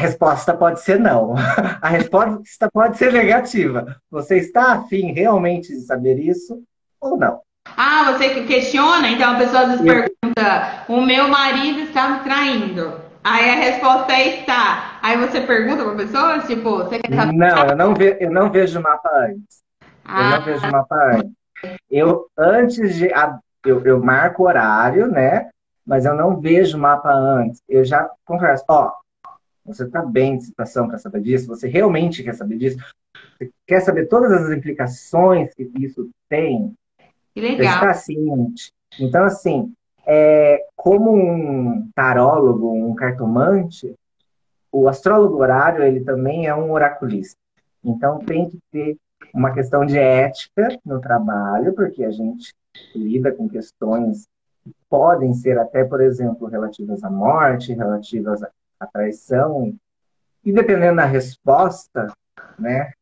resposta pode ser não. A resposta pode ser negativa. Você está afim realmente de saber isso ou não? Ah, você questiona? Então a pessoa às vezes eu... pergunta: o meu marido está me traindo. Aí a resposta é está. Aí você pergunta para a pessoa, tipo, você quer saber? Não, eu não, ve eu não vejo o mapa antes. Ah. Eu não ah. vejo o mapa antes. Eu, antes de. Eu, eu marco o horário, né? Mas eu não vejo o mapa antes. Eu já converso. Ó, você está bem de situação para saber disso? Você realmente quer saber disso? Você quer saber todas as implicações que isso tem? Que legal. Você está ciente. Então, assim, é, como um tarólogo, um cartomante, o astrólogo horário, ele também é um oraculista. Então, tem que ter uma questão de ética no trabalho, porque a gente lida com questões que podem ser até, por exemplo, relativas à morte, relativas à traição, e dependendo da resposta, né,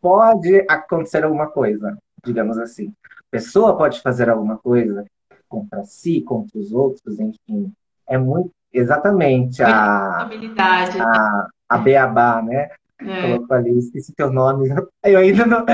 pode acontecer alguma coisa, digamos assim. A pessoa pode fazer alguma coisa contra si, contra os outros, enfim. É muito exatamente a a, a Beabá, né? É. Colocou ali, esqueci teu nome. Eu ainda não.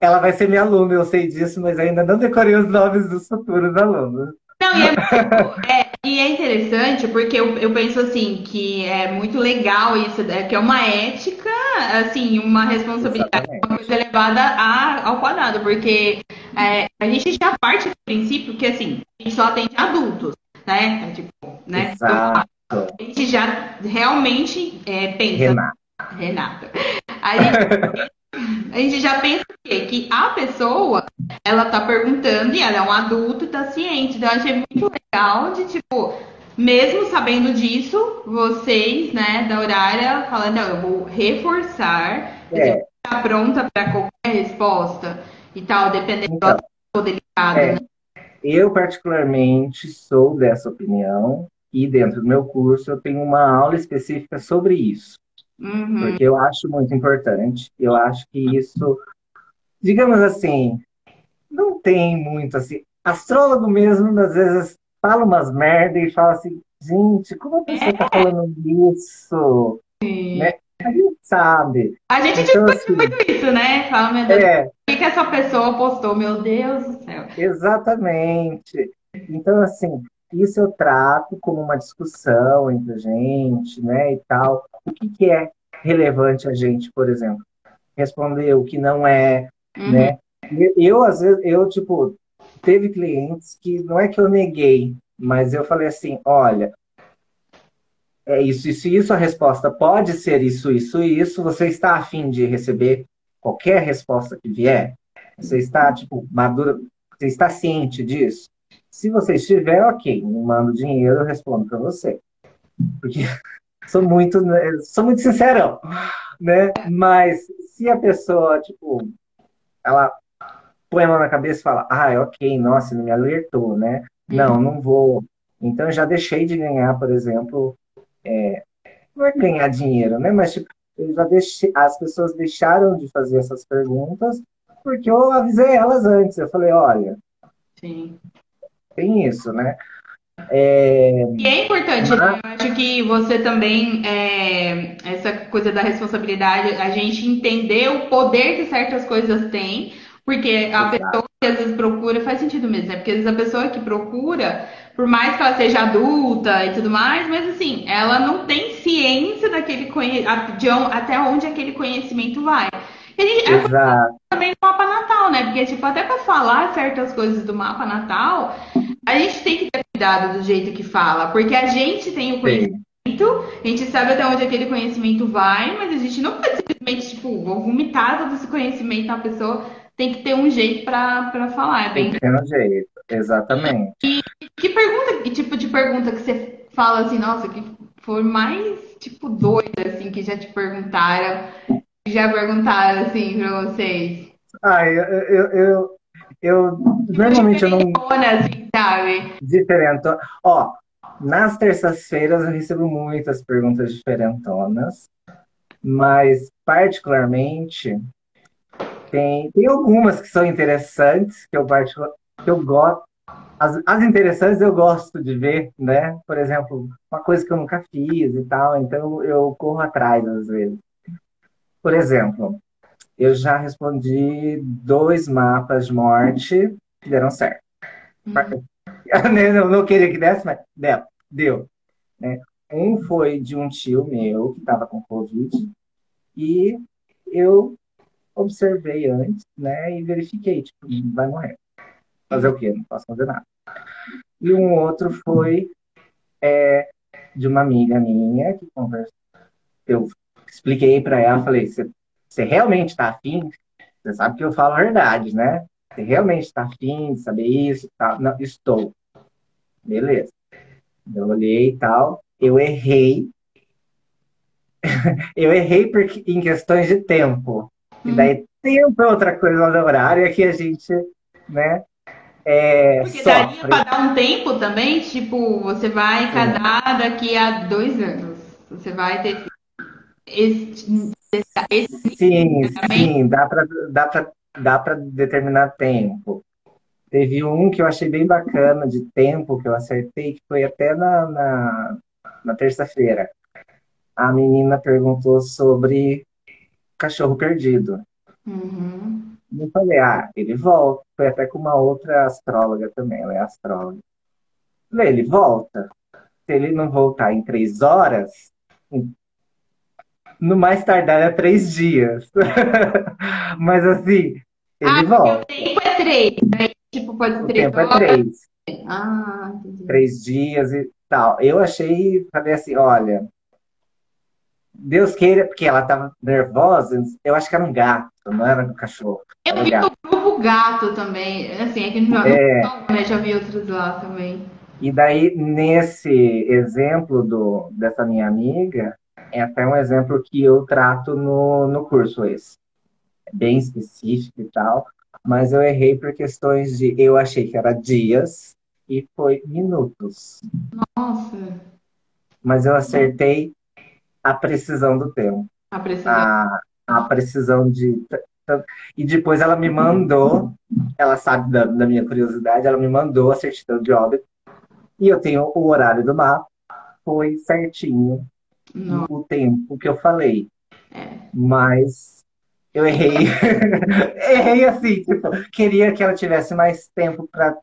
Ela vai ser minha aluna, eu sei disso, mas ainda não decorei os nomes dos futuros alunos. Não, e é, é, e é interessante porque eu, eu, penso assim que é muito legal isso, é, que é uma ética, assim, uma responsabilidade, Exatamente. uma coisa elevada a, ao quadrado, porque é, a gente já parte do princípio que assim, a gente só atende adultos, né? É, tipo, né? Exato. Então, a gente já realmente é, pensa. Renata. Renata. A gente, a gente já pensa o quê? Que a pessoa, ela tá perguntando e ela é um adulto e tá ciente. Então, eu achei muito legal de, tipo, mesmo sabendo disso, vocês, né, da horária, falando, não, eu vou reforçar, é. tá pronta para qualquer resposta e tal, dependendo então, do delicado, é. né? Eu, particularmente, sou dessa opinião e dentro do meu curso eu tenho uma aula específica sobre isso. Uhum. Porque eu acho muito importante. Eu acho que isso, digamos assim, não tem muito assim. Astrólogo mesmo, às vezes, fala umas merda e fala assim, gente, como a pessoa tá falando isso? Sim. Né? A gente sabe. A gente então, discute assim, muito isso, né? Fala, meu Deus, é, o que, que essa pessoa postou? Meu Deus do céu. Exatamente. Então, assim, isso eu trato como uma discussão entre a gente, né, e tal. O que, que é relevante a gente, por exemplo? Responder o que não é, uhum. né? Eu, às vezes, eu, tipo, teve clientes que não é que eu neguei, mas eu falei assim, olha, é isso, isso, isso, a resposta pode ser isso, isso, isso, você está afim de receber qualquer resposta que vier? Você está, tipo, madura, você está ciente disso? Se você estiver, ok, me manda o dinheiro, eu respondo para você. Porque sou muito, né, sou muito sincerão, né? Mas se a pessoa, tipo, ela põe a mão na cabeça e fala, ah, ok, nossa, não me alertou, né? Não, uhum. não vou. Então eu já deixei de ganhar, por exemplo, é, não é ganhar dinheiro, né? Mas tipo, eu já deixei, as pessoas deixaram de fazer essas perguntas porque eu avisei elas antes. Eu falei, olha, Sim. Tem isso, né? É... E é importante, né? Eu acho que você também, é, essa coisa da responsabilidade, a gente entender o poder que certas coisas têm, porque a Exato. pessoa que às vezes procura, faz sentido mesmo, né? Porque às vezes a pessoa que procura, por mais que ela seja adulta e tudo mais, mas assim, ela não tem ciência daquele conhecimento, até onde aquele conhecimento vai. E gente, Exato. também no mapa natal, né? Porque, tipo, até para falar certas coisas do mapa natal, a gente tem que ter cuidado do jeito que fala, porque a gente tem o conhecimento, Sim. a gente sabe até onde aquele conhecimento vai, mas a gente não pode simplesmente, tipo, vomitar todo esse conhecimento na pessoa. Tem que ter um jeito para falar. É bem. Tem que ter um jeito, exatamente. E que pergunta, que tipo de pergunta que você fala assim, nossa, que foi mais, tipo, doida, assim, que já te perguntaram, já perguntaram, assim, pra vocês? Ah, eu, eu, eu, eu normalmente eu não. Assim, sabe? Diferente. Ó, nas terças-feiras eu recebo muitas perguntas diferentonas, mas particularmente tem, tem algumas que são interessantes, que eu, particular, que eu gosto, as, as interessantes eu gosto de ver, né? Por exemplo, uma coisa que eu nunca fiz e tal, então eu corro atrás às vezes. Por exemplo, eu já respondi dois mapas de morte que deram certo. Uhum. Eu não queria que desse, mas deu. deu né? Um foi de um tio meu que estava com Covid e eu observei antes, né, e verifiquei, tipo, vai morrer. Fazer o quê? Não posso fazer nada. E um outro foi é, de uma amiga minha que conversou. Eu expliquei para ela, falei, você realmente está afim? Você sabe que eu falo a verdade, né? Você realmente está afim de saber isso tal? Não, estou. Beleza. Eu olhei e tal. Eu errei. eu errei porque, em questões de tempo. E daí, hum. tempo é outra coisa no horário é que a gente, né? É, Porque daria para dar um tempo também, tipo, você vai casar daqui a dois anos. Você vai ter esse, esse sim, sim, dá para dá pra, dá pra determinar tempo. Teve um que eu achei bem bacana de tempo que eu acertei, que foi até na, na, na terça-feira. A menina perguntou sobre cachorro perdido. Uhum. Eu falei, ah, ele volta. Foi até com uma outra astróloga também, ela é astróloga. Falei, ele volta. Se ele não voltar em três horas, no mais tardar é três dias. Mas assim, ele ah, volta. O tempo é três, né? Tipo, pode o tempo é é três. Ah, entendi. Três dias e tal. Eu achei, falei assim, olha, Deus queira, porque ela tava nervosa, eu acho que era um gato, não era um cachorro. Eu vi o grupo gato também, assim, aqui no é... né, já vi outros lá também. E daí, nesse exemplo do, dessa minha amiga, é até um exemplo que eu trato no, no curso esse. É bem específico e tal, mas eu errei por questões de eu achei que era dias e foi minutos. Nossa! Mas eu acertei a precisão do tempo. A precisão. A, a precisão de. E depois ela me mandou, ela sabe da, da minha curiosidade, ela me mandou a certidão de óbito. E eu tenho o horário do mapa, foi certinho Não. o tempo que eu falei. É. Mas eu errei. errei assim, tipo, queria que ela tivesse mais tempo para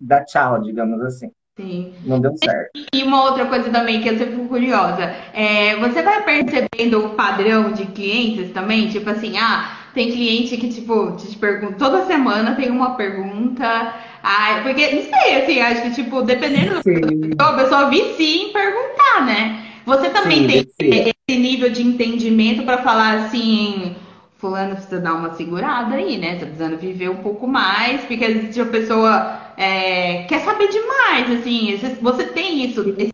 dar tchau, digamos assim. Sim. Não deu certo. E uma outra coisa também que eu sempre fico curiosa, é, você vai percebendo o padrão de clientes também? Tipo assim, ah, tem cliente que, tipo, te pergunta, toda semana tem uma pergunta. Ah, porque, não sei, assim, acho que, tipo, dependendo da pessoa, a pessoa vicia em perguntar, né? Você também sim, tem sim. esse nível de entendimento para falar assim, fulano precisa dar uma segurada aí, né? Tá precisando viver um pouco mais, porque às vezes a pessoa é, quer saber demais, assim. Você tem isso, esse,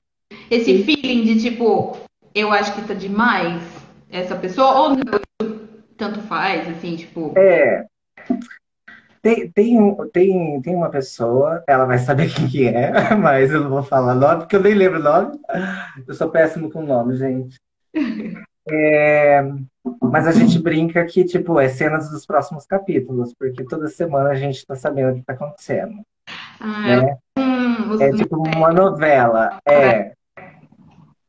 esse feeling de tipo, eu acho que tá demais essa pessoa, ou não, tanto faz, assim, tipo. É. Tem, tem, tem, tem uma pessoa, ela vai saber quem que é, mas eu não vou falar nome, porque eu nem lembro o nome. Eu sou péssimo com nome, gente. É, mas a gente brinca que, tipo, é cenas dos próximos capítulos, porque toda semana a gente tá sabendo o que tá acontecendo. Ah, né? hum, é tipo uma novela. É.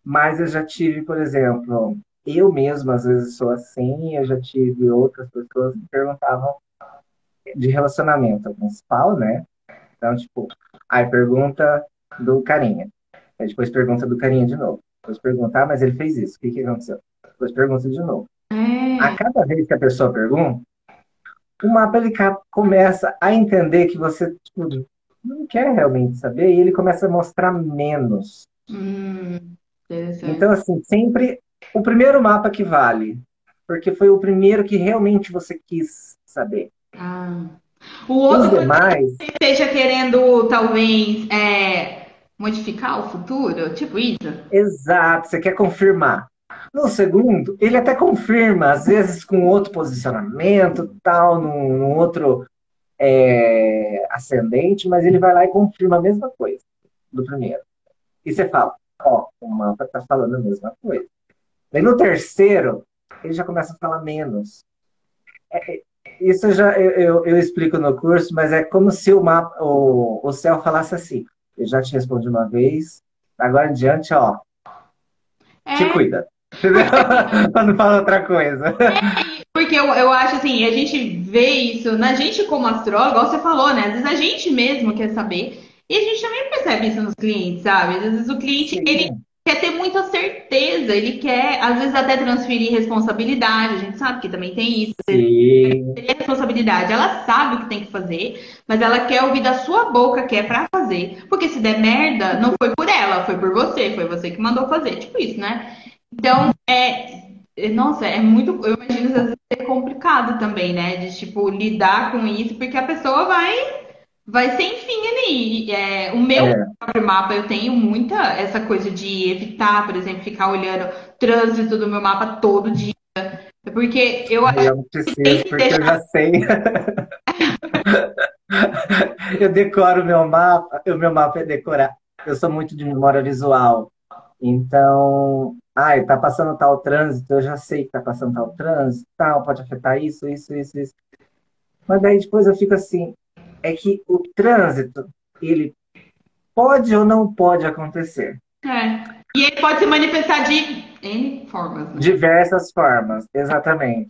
Mas eu já tive, por exemplo, eu mesmo às vezes sou assim, eu já tive outras pessoas que perguntavam de relacionamento principal, né? Então, tipo, aí pergunta do carinha. Aí depois pergunta do carinha de novo. Depois pergunta, ah, mas ele fez isso, o que, que aconteceu? Depois pergunta de novo. É. A cada vez que a pessoa pergunta, o mapa ele começa a entender que você tipo, não quer realmente saber e ele começa a mostrar menos. Hum, então, assim, sempre o primeiro mapa que vale, porque foi o primeiro que realmente você quis saber. Ah. O outro Os demais... você esteja querendo, talvez, é, modificar o futuro, tipo isso? Exato, você quer confirmar. No segundo, ele até confirma, às vezes com outro posicionamento, tal, num, num outro é, ascendente, mas ele vai lá e confirma a mesma coisa do primeiro. E você fala, ó, o mapa está falando a mesma coisa. Daí no terceiro, ele já começa a falar menos. É, é, isso já eu, eu, explico no curso, mas é como se o, mapa, o, o céu falasse assim: eu já te respondi uma vez, agora em diante, ó, é. te cuida. Pra não falar outra coisa. É, porque eu, eu acho assim, a gente vê isso na gente como astrólogo, igual você falou, né? Às vezes a gente mesmo quer saber. E a gente também percebe isso nos clientes, sabe? Às vezes o cliente, Sim. ele muita certeza, ele quer, às vezes, até transferir responsabilidade. A gente sabe que também tem isso. Sim. responsabilidade. Ela sabe o que tem que fazer, mas ela quer ouvir da sua boca que é pra fazer. Porque se der merda, não foi por ela, foi por você, foi você que mandou fazer. Tipo isso, né? Então, é. Nossa, é muito. Eu imagino que às vezes é complicado também, né? De, tipo, lidar com isso, porque a pessoa vai vai sem fim ali. É, o meu é. próprio mapa, eu tenho muita essa coisa de evitar, por exemplo, ficar olhando trânsito do meu mapa todo dia. Porque eu acho eu não preciso, porque deixar... eu já sei. eu decoro o meu mapa, o meu mapa é decorar. Eu sou muito de memória visual. Então, ai, tá passando tal trânsito, eu já sei que tá passando tal trânsito, tal, pode afetar isso, isso, isso, isso. Mas daí depois eu fico assim, é que o trânsito, ele pode ou não pode acontecer. É. E ele pode se manifestar de N formas. Né? Diversas formas, exatamente.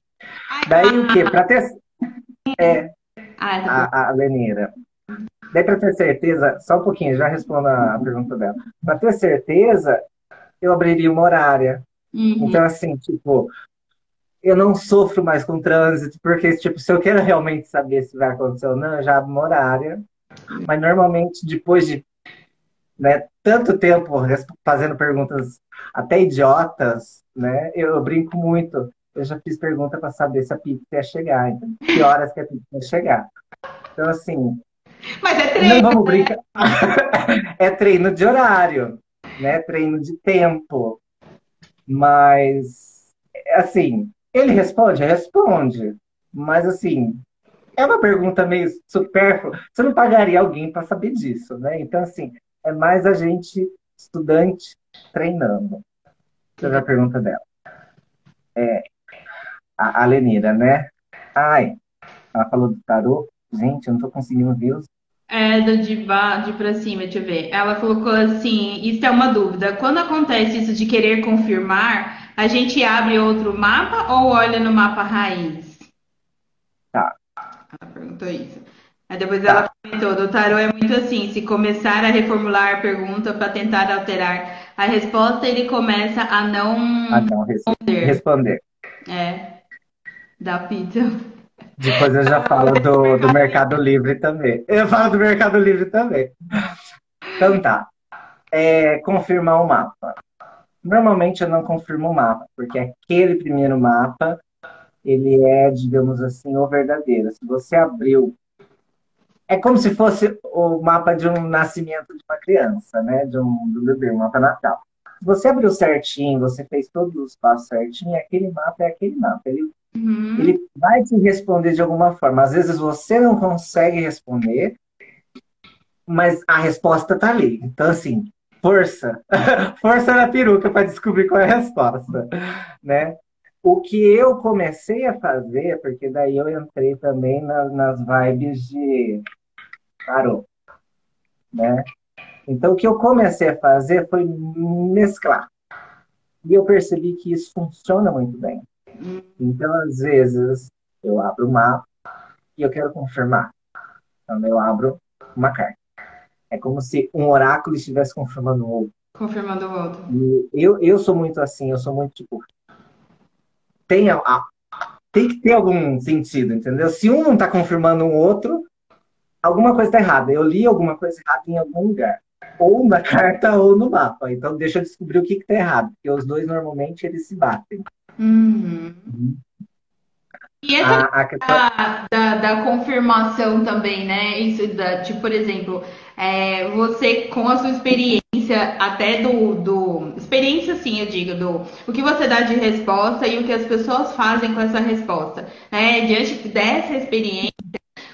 Ai, Daí ah, o quê? Para ter. É, ah, tá a, a Lenira. Daí para ter certeza, só um pouquinho, já respondo a pergunta dela. Para ter certeza, eu abriria uma horária. Uhum. Então, assim, tipo, eu não sofro mais com trânsito, porque, tipo, se eu quero realmente saber se vai acontecer ou não, eu já abro uma horária. Mas, normalmente, depois de né, tanto tempo fazendo perguntas até idiotas, né, eu brinco muito. Eu já fiz pergunta para saber se a pizza ia chegar, então, que horas que a pizza ia chegar. Então, assim... Mas é treino, Não vamos né? brincar. é treino de horário, né, treino de tempo. Mas, assim, ele responde? Responde. Mas assim, é uma pergunta meio supérflua. Você não pagaria alguém para saber disso, né? Então, assim, é mais a gente, estudante, treinando. Deixa eu a pergunta dela. É, a, a Lenira, né? Ai, ela falou do tarô. Gente, eu não tô conseguindo ver os é, do de, de pra cima, deixa eu ver. Ela colocou assim: Isso é uma dúvida. Quando acontece isso de querer confirmar, a gente abre outro mapa ou olha no mapa raiz? Tá. Ela perguntou isso. Aí depois tá. ela comentou: do tarô é muito assim: se começar a reformular a pergunta para tentar alterar a resposta, ele começa a não, a não responder. responder. É. Da pizza. Depois eu já falo do, do Mercado Livre também. Eu falo do Mercado Livre também. Então tá. É, confirmar o mapa. Normalmente eu não confirmo o mapa, porque aquele primeiro mapa, ele é, digamos assim, o verdadeiro. Se você abriu. É como se fosse o mapa de um nascimento de uma criança, né? De um do bebê, um mapa natal. Se você abriu certinho, você fez todos os passos certinho, aquele mapa é aquele mapa. Ele Uhum. Ele vai te responder de alguma forma. Às vezes você não consegue responder, mas a resposta está ali. Então, assim, força. força na peruca para descobrir qual é a resposta. Né? O que eu comecei a fazer, porque daí eu entrei também na, nas vibes de tarô. Né? Então, o que eu comecei a fazer foi mesclar. E eu percebi que isso funciona muito bem. Então, às vezes, eu abro o mapa e eu quero confirmar. Então, eu abro uma carta. É como se um oráculo estivesse confirmando o outro. Confirmando o outro. E eu, eu sou muito assim, eu sou muito tipo. Tem, a, tem que ter algum sentido, entendeu? Se um não está confirmando o outro, alguma coisa está errada. Eu li alguma coisa errada em algum lugar. Ou na carta ou no mapa. Então deixa eu descobrir o que está errado. Porque os dois normalmente eles se batem. Uhum. E essa a, a da, da, da, confirmação também, né? Isso da, tipo, por exemplo, é, você com a sua experiência, até do, do. Experiência, sim, eu digo, do o que você dá de resposta e o que as pessoas fazem com essa resposta. Né? Diante dessa experiência,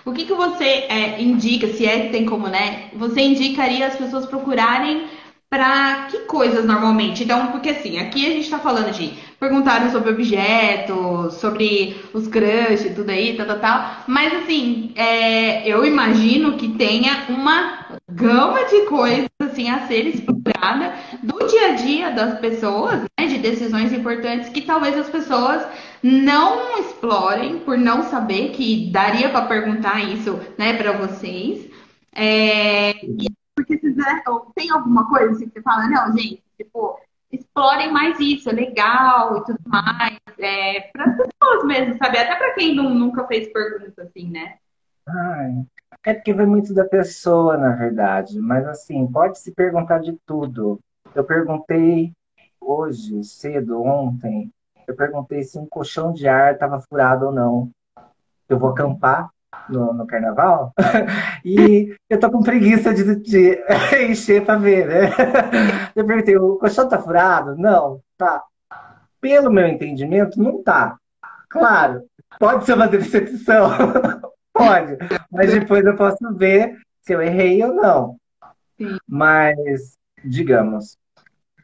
o que, que você é, indica, se é que tem como, né? Você indicaria as pessoas procurarem para que coisas normalmente? Então, porque assim, aqui a gente está falando de perguntaram sobre objetos, sobre os crush, tudo aí, tal, tal, tal. Mas assim, é, eu imagino que tenha uma gama de coisas assim a ser explorada do dia a dia das pessoas, né, de decisões importantes que talvez as pessoas não explorem por não saber que daria para perguntar isso, né, para vocês. É, porque vocês, tem alguma coisa assim que você fala, não, gente, tipo, explorem mais isso, é legal e tudo mais. É, para as pessoas mesmo, sabe? Até para quem não, nunca fez pergunta, assim, né? Ai, é porque vai muito da pessoa, na verdade. Mas, assim, pode se perguntar de tudo. Eu perguntei hoje, cedo, ontem, eu perguntei se um colchão de ar estava furado ou não. Eu vou acampar no, no carnaval e eu tô com preguiça de, de encher para ver, né? Eu perguntei, o colchão tá furado? Não, tá. Pelo meu entendimento, não tá. Claro, pode ser uma decepção, pode, mas depois eu posso ver se eu errei ou não. Sim. Mas, digamos,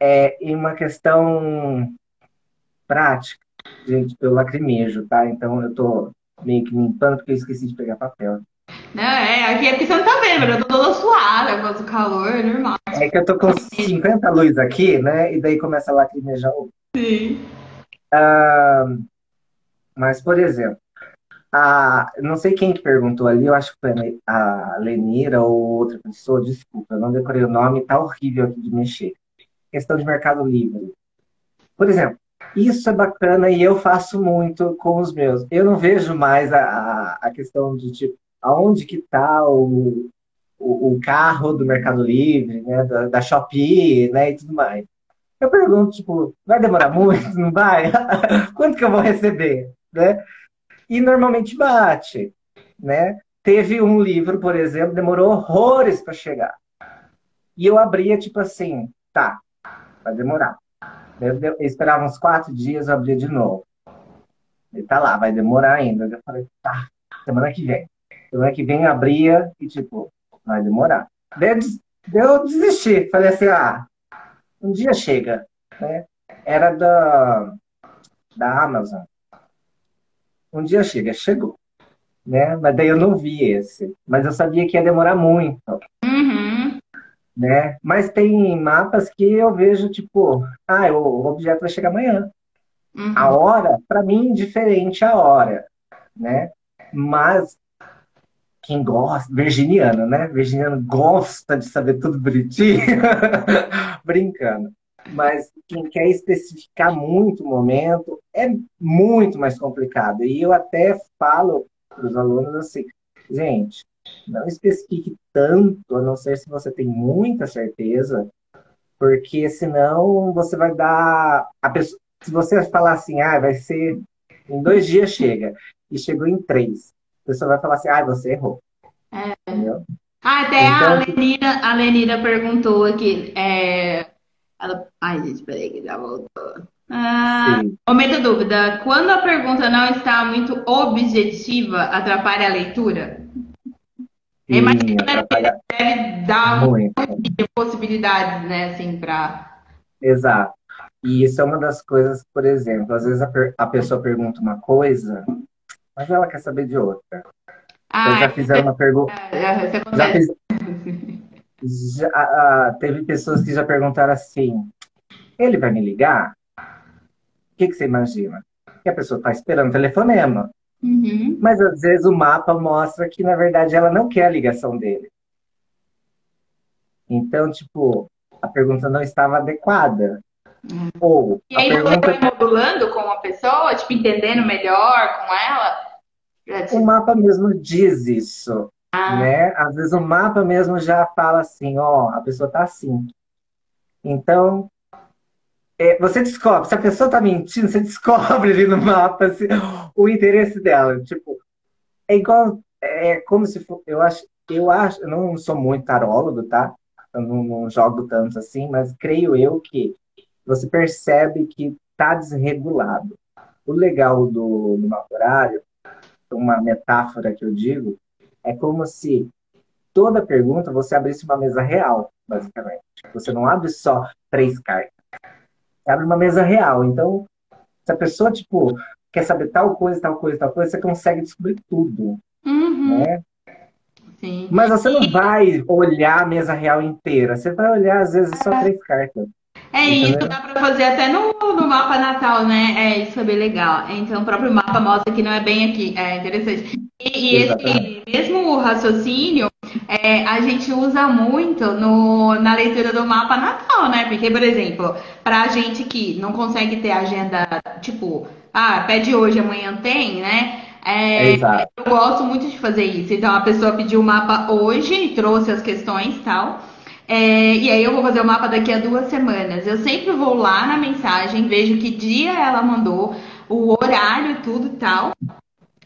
é em uma questão prática, gente, eu lacrimejo, tá? Então eu tô meio que limpando porque eu esqueci de pegar papel. Não, é, aqui é você não tá vendo, eu tô toda suada por causa do calor, é normal. É que eu tô com 50 luzes aqui, né? E daí começa a lacrimejar o. Sim. Ah, mas, por exemplo, a, não sei quem que perguntou ali, eu acho que foi a Lenira ou outra pessoa, desculpa, eu não decorei o nome, tá horrível aqui de mexer. Questão de Mercado Livre. Por exemplo, isso é bacana e eu faço muito com os meus. Eu não vejo mais a, a questão de tipo, aonde que está o, o, o, carro do Mercado Livre, né, da, da Shopee, né, e tudo mais. Eu pergunto, tipo, vai demorar muito? Não vai? Quanto que eu vou receber? Né? E normalmente bate, né? Teve um livro, por exemplo, demorou horrores para chegar. E eu abria, tipo assim, tá, vai demorar. Eu, eu esperava uns quatro dias, eu abria de novo. Ele tá lá, vai demorar ainda. Eu falei, tá, semana que vem. Semana que vem abria e, tipo, vai demorar. Daí eu desisti. Falei assim, ah, um dia chega. Né? Era da, da Amazon. Um dia chega, chegou. Né? Mas daí eu não vi esse. Mas eu sabia que ia demorar muito. Uhum né? Mas tem mapas que eu vejo, tipo, ah, o objeto vai chegar amanhã. Uhum. A hora, para mim, diferente a hora, né? Mas quem gosta, virginiano, né? Virginiano gosta de saber tudo bonitinho, brincando. Mas quem quer especificar muito o momento é muito mais complicado. E eu até falo para os alunos assim, gente, não especifique tanto, a não ser se você tem muita certeza, porque senão você vai dar. A pessoa, se você falar assim, ah, vai ser em dois dias chega, e chegou em três, a pessoa vai falar assim, ah, você errou. É. Entendeu? Ah, até então, a Lenira, a Lenira perguntou aqui. É, ela, ai, gente, peraí que já voltou. Ah, momento dúvida. Quando a pergunta não está muito objetiva, atrapalha a leitura? Sim, Imagina que deve dar muito. de possibilidades, né, assim, para. Exato. E isso é uma das coisas, por exemplo, às vezes a, a pessoa pergunta uma coisa, mas ela quer saber de outra. Ah, Eu já fizeram uma pergunta. É, já fiz... já, ah, teve pessoas que já perguntaram assim: ele vai me ligar? O que, que você imagina? Que a pessoa está esperando telefonema. Uhum. Mas às vezes o mapa mostra que, na verdade, ela não quer a ligação dele. Então, tipo, a pergunta não estava adequada. Uhum. Ou e aí pergunta... você vai modulando com a pessoa, tipo, entendendo melhor com ela? O mapa mesmo diz isso. Ah. Né? Às vezes o mapa mesmo já fala assim, ó, a pessoa tá assim. Então, é, você descobre, se a pessoa tá mentindo, você descobre ali no mapa assim, o interesse dela. Tipo, é igual, é como se for, eu acho, eu acho, eu não sou muito tarólogo, tá? Eu não, não jogo tanto assim, mas creio eu que você percebe que tá desregulado. O legal do, do mapa horário, uma metáfora que eu digo, é como se toda pergunta você abrisse uma mesa real, basicamente. Você não abre só três cartas abre uma mesa real. Então, Se a pessoa, tipo, quer saber tal coisa, tal coisa, tal coisa, você consegue descobrir tudo. Uhum. Né? Sim. Mas você não vai olhar a mesa real inteira. Você vai olhar, às vezes, só três cartas. É isso, dá para fazer até no, no mapa natal, né? É, isso é bem legal. Então, o próprio mapa mostra que não é bem aqui. É interessante. E, e esse mesmo raciocínio, é, a gente usa muito no, na leitura do mapa natal, né? Porque, por exemplo, pra gente que não consegue ter agenda, tipo, ah, pede hoje, amanhã tem, né? É, eu gosto muito de fazer isso. Então, a pessoa pediu o mapa hoje, trouxe as questões e tal. É, e aí eu vou fazer o mapa daqui a duas semanas. Eu sempre vou lá na mensagem, vejo que dia ela mandou, o horário, tudo e tal.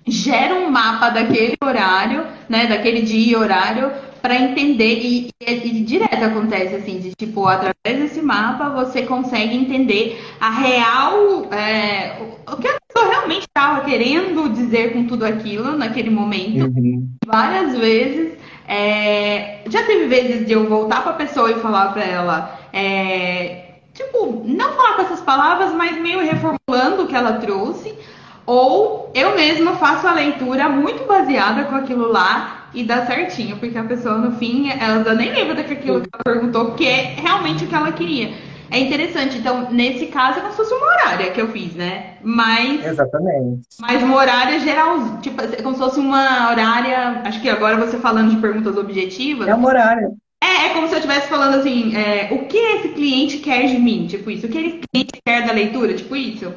Gera um mapa daquele horário, né? Daquele dia e horário, para entender. E, e, e, direto acontece assim, de tipo, através desse mapa você consegue entender a real. É, o que a pessoa realmente estava querendo dizer com tudo aquilo naquele momento. Uhum. Várias vezes. É, já teve vezes de eu voltar para a pessoa e falar para ela, é, tipo, não falar com essas palavras, mas meio reformulando o que ela trouxe, ou eu mesma faço a leitura muito baseada com aquilo lá e dá certinho, porque a pessoa no fim, ela nem lembra daquilo que ela perguntou, porque é realmente o que ela queria. É interessante. Então, nesse caso, é como se fosse uma horária que eu fiz, né? Mas. Exatamente. Mas uma horária geral. Tipo, é como se fosse uma horária. Acho que agora você falando de perguntas objetivas. É uma horária. É, é como se eu estivesse falando assim: é, o que esse cliente quer de mim? Tipo isso. O que esse cliente quer da leitura? Tipo isso.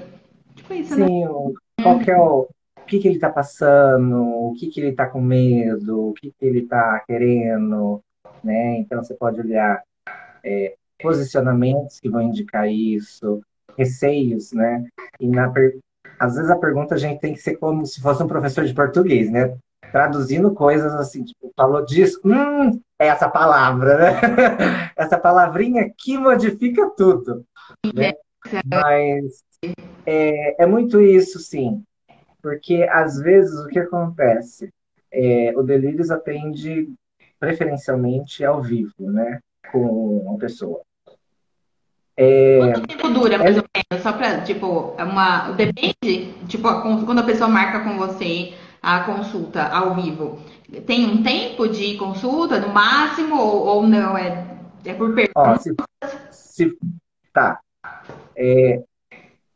Tipo isso, né? Sim, né? qual que é o. O que, que ele está passando, o que, que ele está com medo, o que, que ele está querendo, né? Então você pode olhar é, posicionamentos que vão indicar isso, receios, né? E na per... às vezes a pergunta a gente tem que ser como se fosse um professor de português, né? Traduzindo coisas assim, tipo, falou disso, hum, é essa palavra, né? essa palavrinha que modifica tudo. Né? Mas é, é muito isso, sim. Porque às vezes o que acontece? É, o Delírios atende preferencialmente ao vivo, né? Com a pessoa. É... Quanto tempo dura, mais é... ou menos? Só pra, tipo, é uma. Depende, tipo, quando a pessoa marca com você a consulta ao vivo, tem um tempo de consulta, no máximo, ou, ou não? É, é por pergunta? Se, se, tá. É,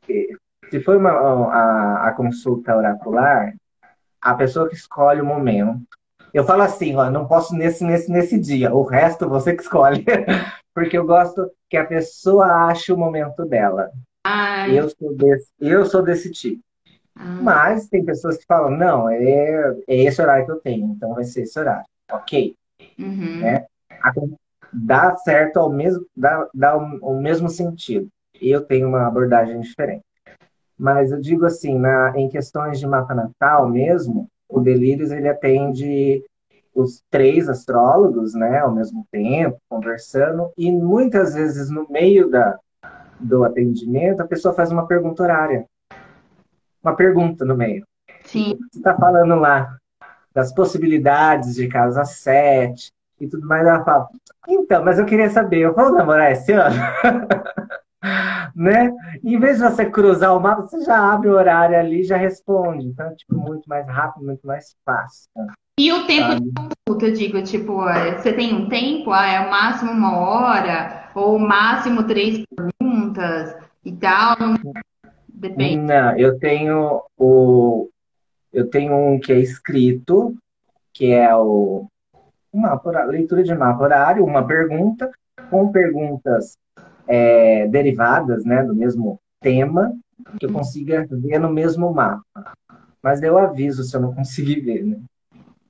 é, se for uma, a, a consulta oracular, a pessoa que escolhe o momento. Eu falo assim, ó, não posso nesse, nesse, nesse dia, o resto você que escolhe. porque eu gosto que a pessoa ache o momento dela. Ai. Eu sou desse, eu sou desse tipo. Ah. Mas tem pessoas que falam, não, é, é esse horário que eu tenho, então vai ser esse horário. Ok. Uhum. Né? Dá certo ao mesmo, dá, dá o, o mesmo sentido. Eu tenho uma abordagem diferente. Mas eu digo assim, na, em questões de mapa natal mesmo, o Delírios ele atende os três astrólogos, né, ao mesmo tempo, conversando, e muitas vezes no meio da, do atendimento a pessoa faz uma pergunta horária. Uma pergunta no meio. Sim. Você está falando lá das possibilidades de casa 7 e tudo mais, ela fala, então, mas eu queria saber, eu vou namorar esse ano? né? Em vez de você cruzar o mapa, você já abre o horário ali e já responde. Então, tipo, muito mais rápido, muito mais fácil. E o tempo sabe? de consulta, eu digo, tipo, é, você tem um tempo, ah, é o máximo uma hora, ou o máximo três perguntas e tal. Depende. Não, eu tenho o. Eu tenho um que é escrito, que é o uma leitura de mapa horário, uma pergunta, com perguntas é, derivadas né, do mesmo tema, que eu consiga ver no mesmo mapa. Mas eu aviso se eu não conseguir ver, né?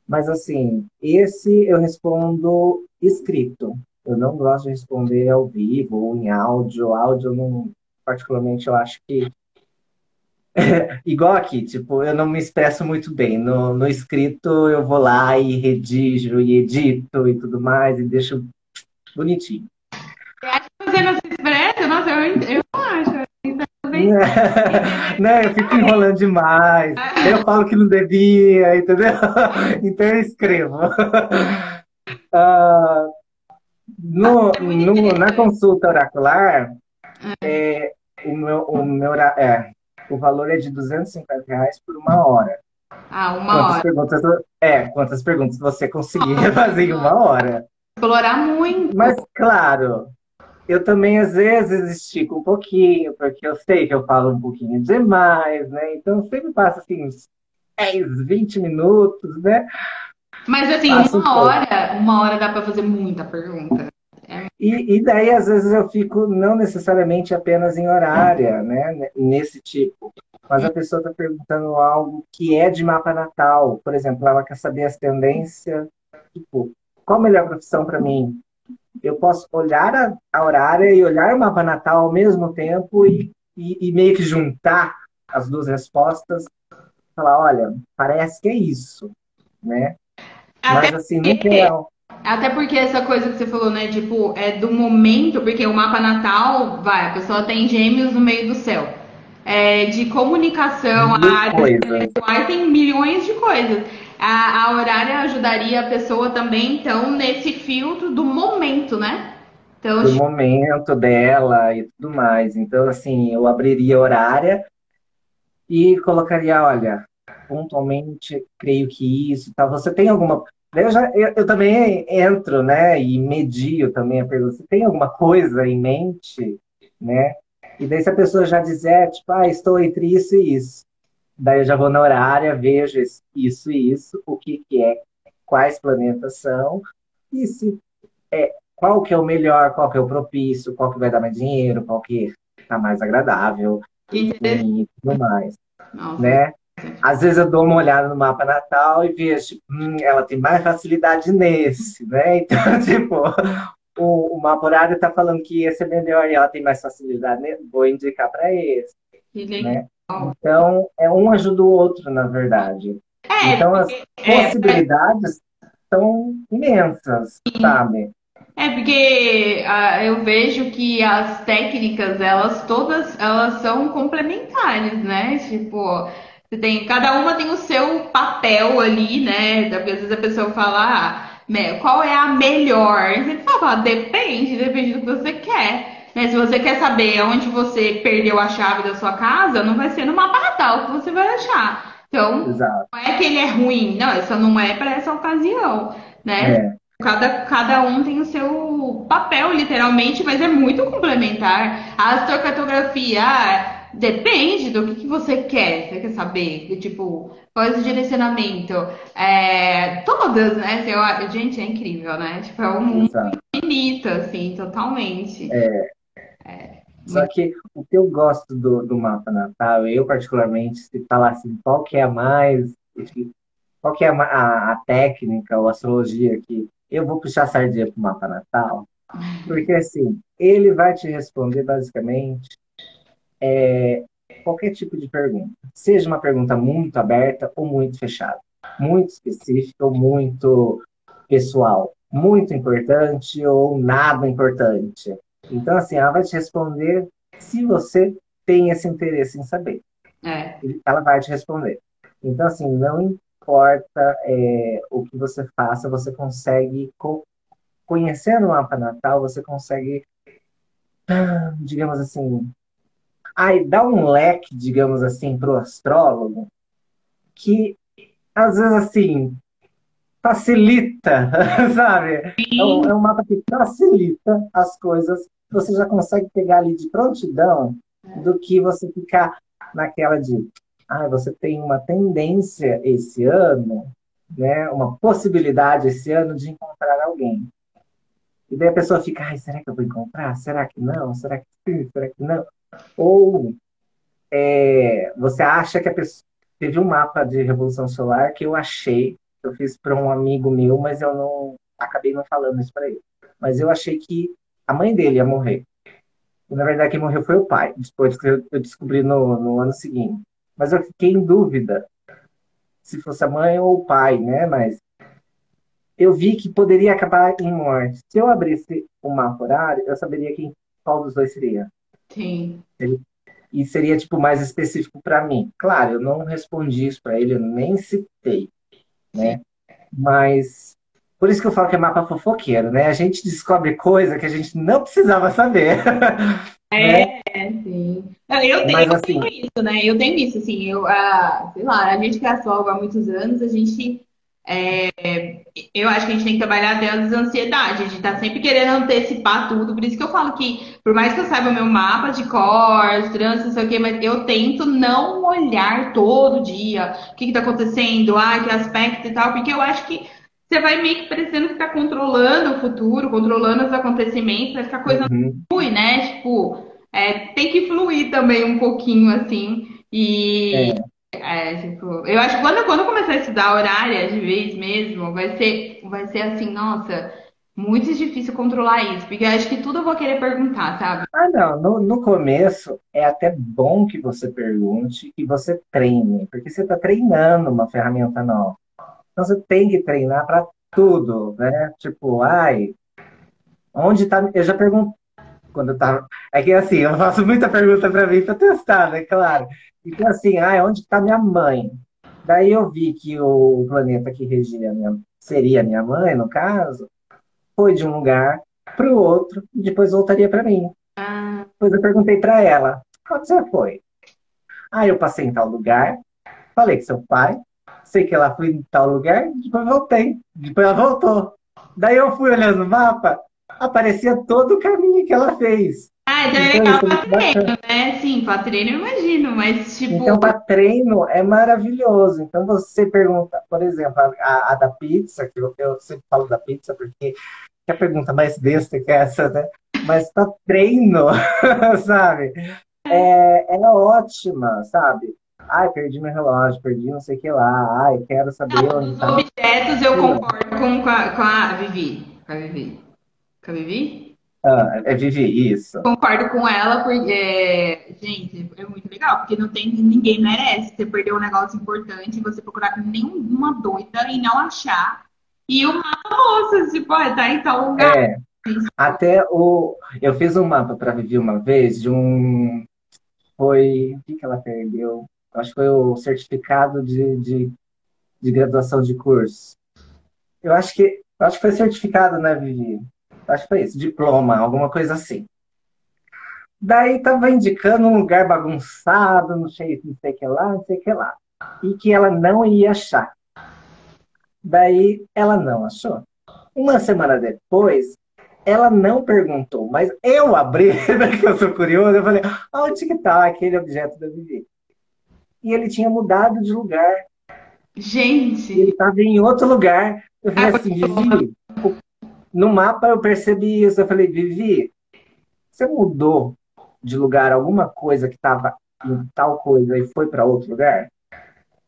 Mas assim, esse eu respondo escrito. Eu não gosto de responder ao vivo ou em áudio. Áudio, não, particularmente, eu acho que. Igual aqui, tipo, eu não me expresso muito bem. No, no escrito, eu vou lá e redijo e edito e tudo mais e deixo bonitinho. Você acha que você não se expressa? Nossa, eu, eu não acho. né? Eu fico enrolando demais. Eu falo que não devia, entendeu? Então eu escrevo. Uh, no, no, na consulta oracular, é, o meu, o meu é, o valor é de 250 reais por uma hora. Ah, uma Quantas hora. perguntas, é, quantas perguntas você conseguir fazer em uma hora. Explorar muito. Mas, claro, eu também às vezes estico um pouquinho, porque eu sei que eu falo um pouquinho demais, né? Então sempre passa assim uns 10, 20 minutos, né? Mas assim, Passa um uma pouco. hora, uma hora dá pra fazer muita pergunta. E, e daí, às vezes, eu fico não necessariamente apenas em horária, né? Nesse tipo. Mas a pessoa está perguntando algo que é de mapa natal. Por exemplo, ela quer saber as tendências, tipo, qual a melhor profissão para mim? Eu posso olhar a, a horária e olhar o mapa natal ao mesmo tempo e, e, e meio que juntar as duas respostas. Falar, olha, parece que é isso, né? Até Mas assim, no geral, até porque essa coisa que você falou, né? Tipo, é do momento, porque o mapa natal, vai, a pessoa tem gêmeos no meio do céu. É, de comunicação, área tem milhões de coisas. A, a horária ajudaria a pessoa também, então, nesse filtro do momento, né? Então, do momento dela e tudo mais. Então, assim, eu abriria a horária e colocaria, olha, pontualmente, creio que isso, tal. Você tem alguma. Eu, já, eu, eu também entro, né, e medio também a pergunta. Você tem alguma coisa em mente, né? E daí se a pessoa já dizer, tipo, ah, estou entre isso e isso. Daí eu já vou na horária, vejo isso e isso, o que que é, quais planetas são, e se é, qual que é o melhor, qual que é o propício, qual que vai dar mais dinheiro, qual que tá mais agradável, enfim, e tudo mais, Nossa, né? Às vezes eu dou uma olhada no mapa natal e vejo, hum, ela tem mais facilidade nesse, né? Então, tipo, o, o mapa horário tá falando que esse é melhor e ela tem mais facilidade nesse, vou indicar para esse, né? Então, é um ajuda o outro, na verdade. É, Então, as porque, é, possibilidades são imensas, sabe? É porque ah, eu vejo que as técnicas, elas todas, elas são complementares, né? Tipo, você tem, cada uma tem o seu papel ali, né? Às vezes a pessoa fala, ah, qual é a melhor? Você fala, depende, depende do que você quer. Né? Se você quer saber onde você perdeu a chave da sua casa, não vai ser no mapa natal que você vai achar. Então, Exato. não é que ele é ruim, não, isso não é para essa ocasião, né? É, Cada, cada um tem o seu papel, literalmente, mas é muito complementar. A astrocartografia, ah, depende do que, que você quer. Você quer saber? Tipo, qual é o direcionamento? É, todas, né? Eu- gente, é incrível, né? Tipo, é um mundo exato. infinito, assim, totalmente. Só que o que eu gosto do, do mapa natal, eu particularmente, se falar assim, qual que é a mais, qual que é a, a, a técnica ou astrologia que eu vou puxar a sardinha pro mapa natal, porque assim, ele vai te responder basicamente qualquer tipo de pergunta. Seja uma pergunta muito aberta ou muito fechada, muito específica ou muito pessoal, muito importante ou nada importante. Então, assim, ela vai te responder se você tem esse interesse em saber. É, Ela vai te responder. Então, assim, não importa é, o que você faça, você consegue, co- conhecendo o mapa natal, você consegue, digamos assim, ai, dar um leque, digamos assim, para o astrólogo, que às vezes, assim, facilita, sabe? É um, é um mapa que facilita as coisas. Você já consegue pegar ali de prontidão do que você ficar naquela de, ah, você tem uma tendência esse ano, né? Uma possibilidade esse ano de encontrar alguém. E daí a pessoa fica, ai, será que eu vou encontrar? Será que não? Será que sim? Será que não? Ou é, você acha que a pessoa teve um mapa de revolução solar que eu achei eu fiz para um amigo meu, mas eu não acabei não falando isso para ele. Mas eu achei que a mãe dele ia morrer. E, na verdade, quem morreu foi o pai, depois que eu, eu descobri no, no ano seguinte. Mas eu fiquei em dúvida se fosse a mãe ou o pai, né? Mas eu vi que poderia acabar em morte. Se eu abrisse o mapa horário, eu saberia quem, qual dos dois seria. sim. E seria, tipo, mais específico para mim. Claro, eu não respondi isso para ele, eu nem citei, né? Mas por isso que eu falo que é mapa fofoqueiro, né? A gente descobre coisa que a gente não precisava saber, né? É, sim. Eu tenho, Mas, assim, tenho isso, né? Eu tenho isso, assim, eu, ah, sei lá, a gente que é há muitos anos, a gente é, eu acho que a gente tem que trabalhar até as ansiedades, a gente tá sempre querendo antecipar tudo, por isso que eu falo que, por mais que eu saiba o meu mapa de cor, trânsito, não sei o quê, mas eu tento não olhar todo dia o que, que tá acontecendo, ah, que aspecto e tal, porque eu acho que você vai meio que parecendo que tá controlando o futuro, controlando os acontecimentos, vai ficar coisa uhum. ruim, né? Tipo, é, tem que fluir também um pouquinho, assim, e. É. É, tipo, eu acho que quando, quando eu começar a estudar horária de vez mesmo, vai ser, vai ser assim, nossa, muito difícil controlar isso, porque eu acho que tudo eu vou querer perguntar, sabe? Ah, não, no, no começo é até bom que você pergunte e você treine, porque você está treinando uma ferramenta nova. Então você tem que treinar para tudo, né? Tipo, ai, onde está? Eu já pergunto quando eu tava. É que assim, eu faço muita pergunta para mim para testar, né? Claro. Então, assim, ah, onde está minha mãe? Daí eu vi que o planeta que regia minha, seria minha mãe, no caso, foi de um lugar para o outro e depois voltaria para mim. Ah. Depois eu perguntei para ela: onde você foi? Ah, eu passei em tal lugar, falei que seu pai, sei que ela foi em tal lugar, depois voltei. Depois ela voltou. Daí eu fui olhando o mapa, aparecia todo o caminho que ela fez. Ah, então é legal para treino, né? Sim, para treino eu imagino, mas tipo. Então, para treino é maravilhoso. Então, você pergunta, por exemplo, a, a da pizza, que eu, eu, sempre falo da pizza, porque é a pergunta mais besta que é essa, né? Mas para treino, sabe? É, é ótima, sabe? Ai, perdi meu relógio, perdi não sei o que lá. Ai, quero saber não, onde tá. objetos eu concordo com, com, a, com a Vivi. Com a Vivi. Com a Vivi? Ah, é Vivi, isso. Concordo com ela, porque, gente, é muito legal, porque não tem, ninguém merece você perder um negócio importante, você procurar nenhuma doida e não achar. E o mapa mostra, tipo, ah, tá em tal lugar. É. Até o. Eu fiz um mapa para Vivi uma vez de um. Foi. O que, que ela perdeu? Acho que foi o certificado de, de, de graduação de curso. Eu acho que. Acho que foi certificado, né, Vivi? Acho que foi isso, diploma, alguma coisa assim. Daí tava indicando um lugar bagunçado, não sei, não sei o que lá, não sei o que lá. E que ela não ia achar. Daí ela não achou. Uma semana depois, ela não perguntou, mas eu abri, né, que eu sou curioso, eu falei, onde que tá aquele objeto da Vivi? E ele tinha mudado de lugar. Gente! Ele estava em outro lugar. Eu falei ah, assim, Vivi, no mapa eu percebi isso. Eu falei, Vivi, você mudou de lugar alguma coisa que estava em tal coisa e foi para outro lugar?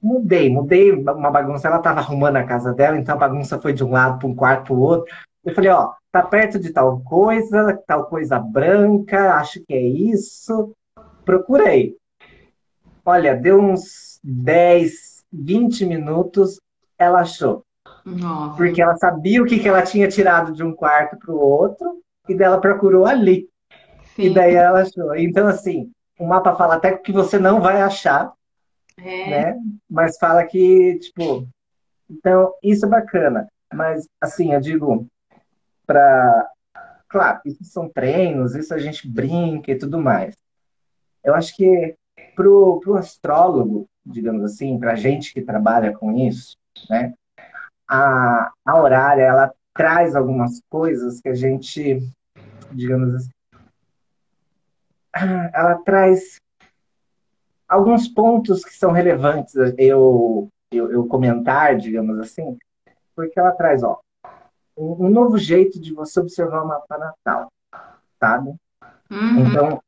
Mudei, mudei uma bagunça. Ela estava arrumando a casa dela, então a bagunça foi de um lado para um quarto para o outro. Eu falei, ó, tá perto de tal coisa, tal coisa branca, acho que é isso. Procurei. Olha, deu uns 10, 20 minutos, ela achou. Nossa. Porque ela sabia o que, que ela tinha tirado de um quarto para o outro, e dela procurou ali. Sim. E daí ela achou. Então, assim, o mapa fala até que você não vai achar, é. né? Mas fala que, tipo. Então, isso é bacana. Mas, assim, eu digo, para. Claro, isso são treinos, isso a gente brinca e tudo mais. Eu acho que pro, pro astrólogo, digamos assim, para gente que trabalha com isso, né? A, a horária ela traz algumas coisas que a gente, digamos assim, ela traz alguns pontos que são relevantes eu, eu, eu comentar, digamos assim, porque ela traz, ó, um, um, novo jeito de você observar o mapa natal, sabe? Uhum. Então,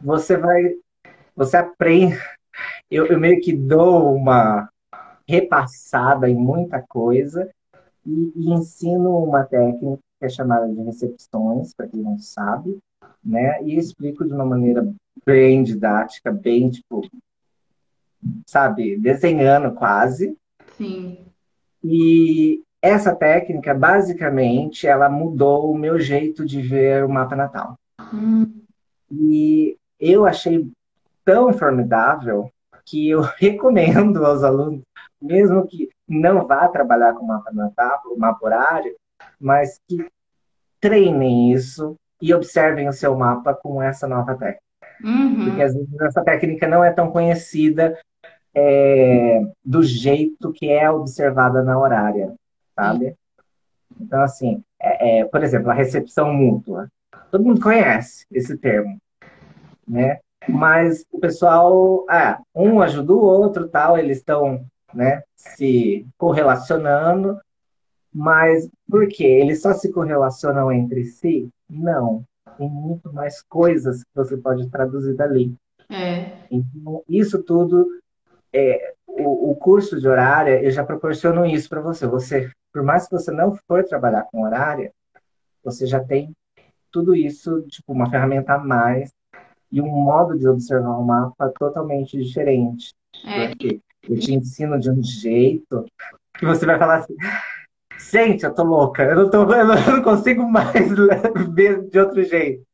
você vai, você aprende, eu, eu meio que dou uma, repassada em muita coisa e, e ensino uma técnica que é chamada de recepções, para quem não sabe, né? E explico de uma maneira bem didática, bem, tipo, sabe, desenhando quase. Sim. E essa técnica, basicamente, ela mudou o meu jeito de ver o mapa natal. Hum. E eu achei tão formidável que eu recomendo aos alunos mesmo que não vá trabalhar com mapa natal, mapa horário, mas que treinem isso e observem o seu mapa com essa nova técnica. Uhum. Porque às vezes essa técnica não é tão conhecida é, do jeito que é observada na horária, sabe? Então, assim, é, é, por exemplo, a recepção mútua. Todo mundo conhece esse termo, né? Mas o pessoal, ah, um ajuda o outro, tal, eles estão, né, se correlacionando, mas por quê? Eles só se correlacionam entre si? Não. Tem muito mais coisas que você pode traduzir dali. É. Então, isso tudo, é, o, o curso de horária, eu já proporciono isso para você. Você, por mais que você não for trabalhar com horária, você já tem tudo isso, tipo, uma ferramenta a mais e um modo de observar o mapa totalmente diferente. É. Eu te ensino de um jeito que você vai falar assim, gente, eu tô louca, eu não, tô, eu não consigo mais ver de outro jeito.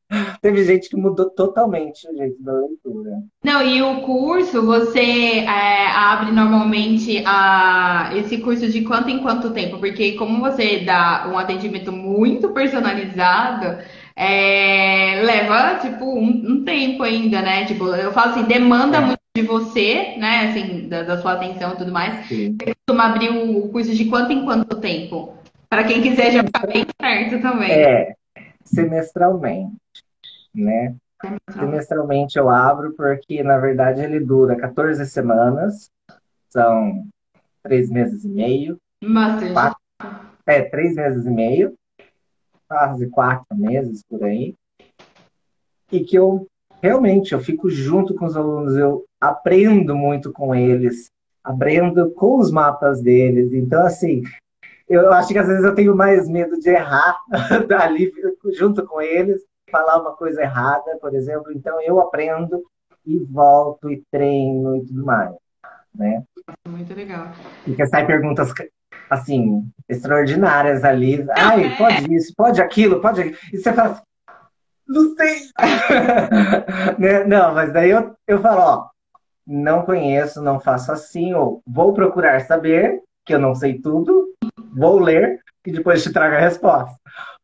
Teve gente que mudou totalmente o jeito da leitura. Não, e o curso, você é, abre normalmente a, esse curso de quanto em quanto tempo? Porque como você dá um atendimento muito personalizado, é, leva, tipo, um, um, tempo ainda, né? Tipo, eu falo assim, demanda é. muito de você, né? Assim, da, da sua atenção e tudo mais. Sim. Você costuma abrir o curso de quanto em quanto tempo? Para quem quiser já ficar bem certo também. É, semestralmente, né? Semestralmente eu abro porque, na verdade, ele dura 14 semanas, são três meses e meio. Bastante. Quatro, é, três meses e meio quase quatro meses por aí, e que eu realmente eu fico junto com os alunos, eu aprendo muito com eles, aprendo com os mapas deles. Então, assim, eu acho que às vezes eu tenho mais medo de errar dali junto com eles, falar uma coisa errada, por exemplo. Então, eu aprendo e volto e treino e tudo mais, né? Muito legal. Porque sai perguntas assim, extraordinárias ali. Ai, pode isso, pode aquilo, pode aquilo. E você fala assim, não sei. Né? não, mas daí eu, eu falo, ó, não conheço, não faço assim, ou vou procurar saber, que eu não sei tudo, vou ler e depois te trago a resposta.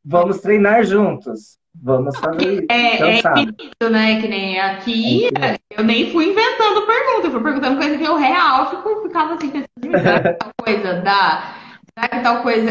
Vamos treinar juntos. Vamos fazer isso. É, então, é isso, né? Que nem aqui, é eu nem fui inventando pergunta, eu fui perguntando coisa que eu real fico, ficava assim, pensando, coisa da. Tal coisa,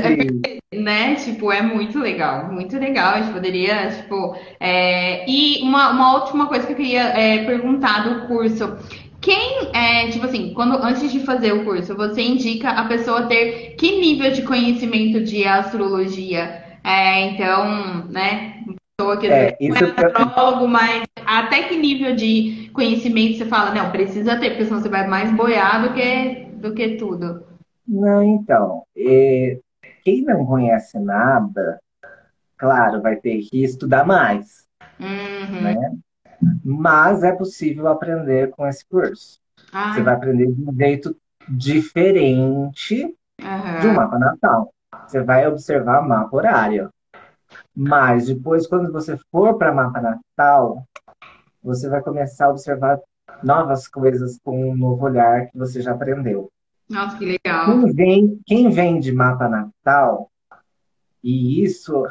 né? Tipo, é muito legal, muito legal. A gente poderia, tipo. É... E uma, uma última coisa que eu queria é, perguntar do curso. Quem, é, tipo assim, quando antes de fazer o curso, você indica a pessoa ter que nível de conhecimento de astrologia? É, então, né, pessoa que é, não é astrólogo, mas até que nível de conhecimento você fala, não, precisa ter, porque senão você vai mais boiar do que, do que tudo. Não, então, é, quem não conhece nada, claro, vai ter que estudar mais, uhum. né? Mas é possível aprender com esse curso. Você vai aprender de um jeito diferente uhum. de um mapa natal. Você vai observar mapa horário. Mas depois, quando você for para mapa natal, você vai começar a observar novas coisas com um novo olhar que você já aprendeu. Nossa, que legal. Quem vem, quem vem de mapa natal, e isso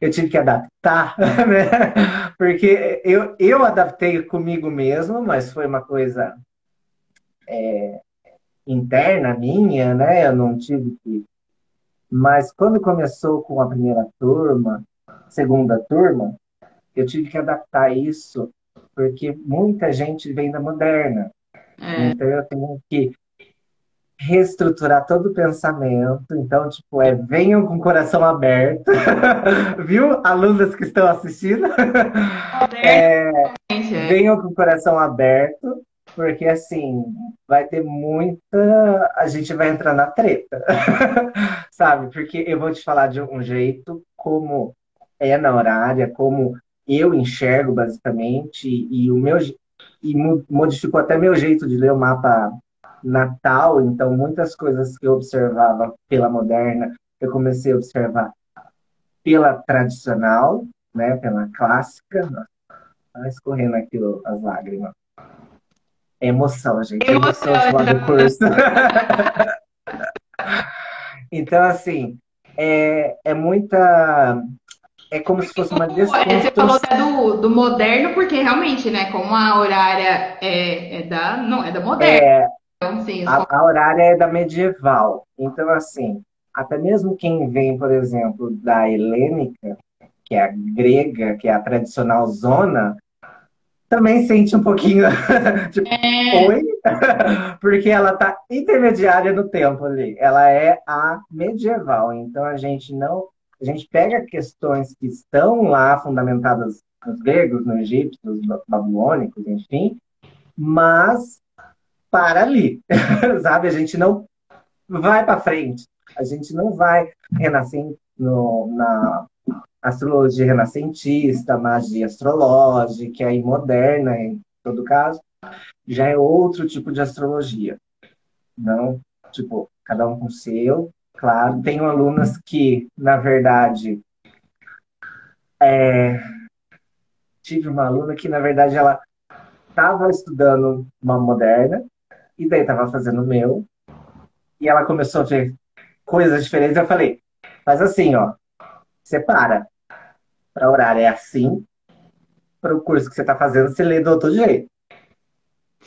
eu tive que adaptar, né? Porque eu, eu adaptei comigo mesmo, mas foi uma coisa é, interna minha, né? Eu não tive que. Mas quando começou com a primeira turma, segunda turma, eu tive que adaptar isso, porque muita gente vem da moderna. É. Então eu tenho que reestruturar todo o pensamento. Então, tipo, é venham com o coração aberto. Viu? Alunas que estão assistindo. É, venham com o coração aberto, porque assim, vai ter muita. A gente vai entrar na treta. Sabe? Porque eu vou te falar de um jeito como é na horária, como eu enxergo basicamente, e o meu e modificou até meu jeito de ler o mapa natal, então muitas coisas que eu observava pela moderna, eu comecei a observar pela tradicional, né, pela clássica. Tá escorrendo aqui as lágrimas. É emoção, gente. É emoção do curso. então, assim, é, é muita é como se fosse uma Você falou do, do moderno, porque realmente, né, como a horária é, é da. Não, é da moderna. É, então, sim, a, a horária é da medieval. Então, assim, até mesmo quem vem, por exemplo, da helênica, que é a grega, que é a tradicional zona, também sente um pouquinho tipo, é... oi, porque ela tá intermediária no tempo ali. Ela é a medieval. Então a gente não, a gente pega questões que estão lá fundamentadas nos gregos, nos egípcios, nos babilônicos, enfim, mas para ali, sabe? A gente não vai para frente. A gente não vai renascer no, na astrologia renascentista, magia astrológica e moderna, em todo caso, já é outro tipo de astrologia. Não, tipo, cada um com o seu, claro. Tenho alunas que, na verdade, é... tive uma aluna que, na verdade, ela estava estudando uma moderna e daí estava fazendo o meu e ela começou a ver coisas diferentes. Eu falei, faz assim, ó, separa. Para horário é assim, para o curso que você está fazendo, você lê do outro jeito.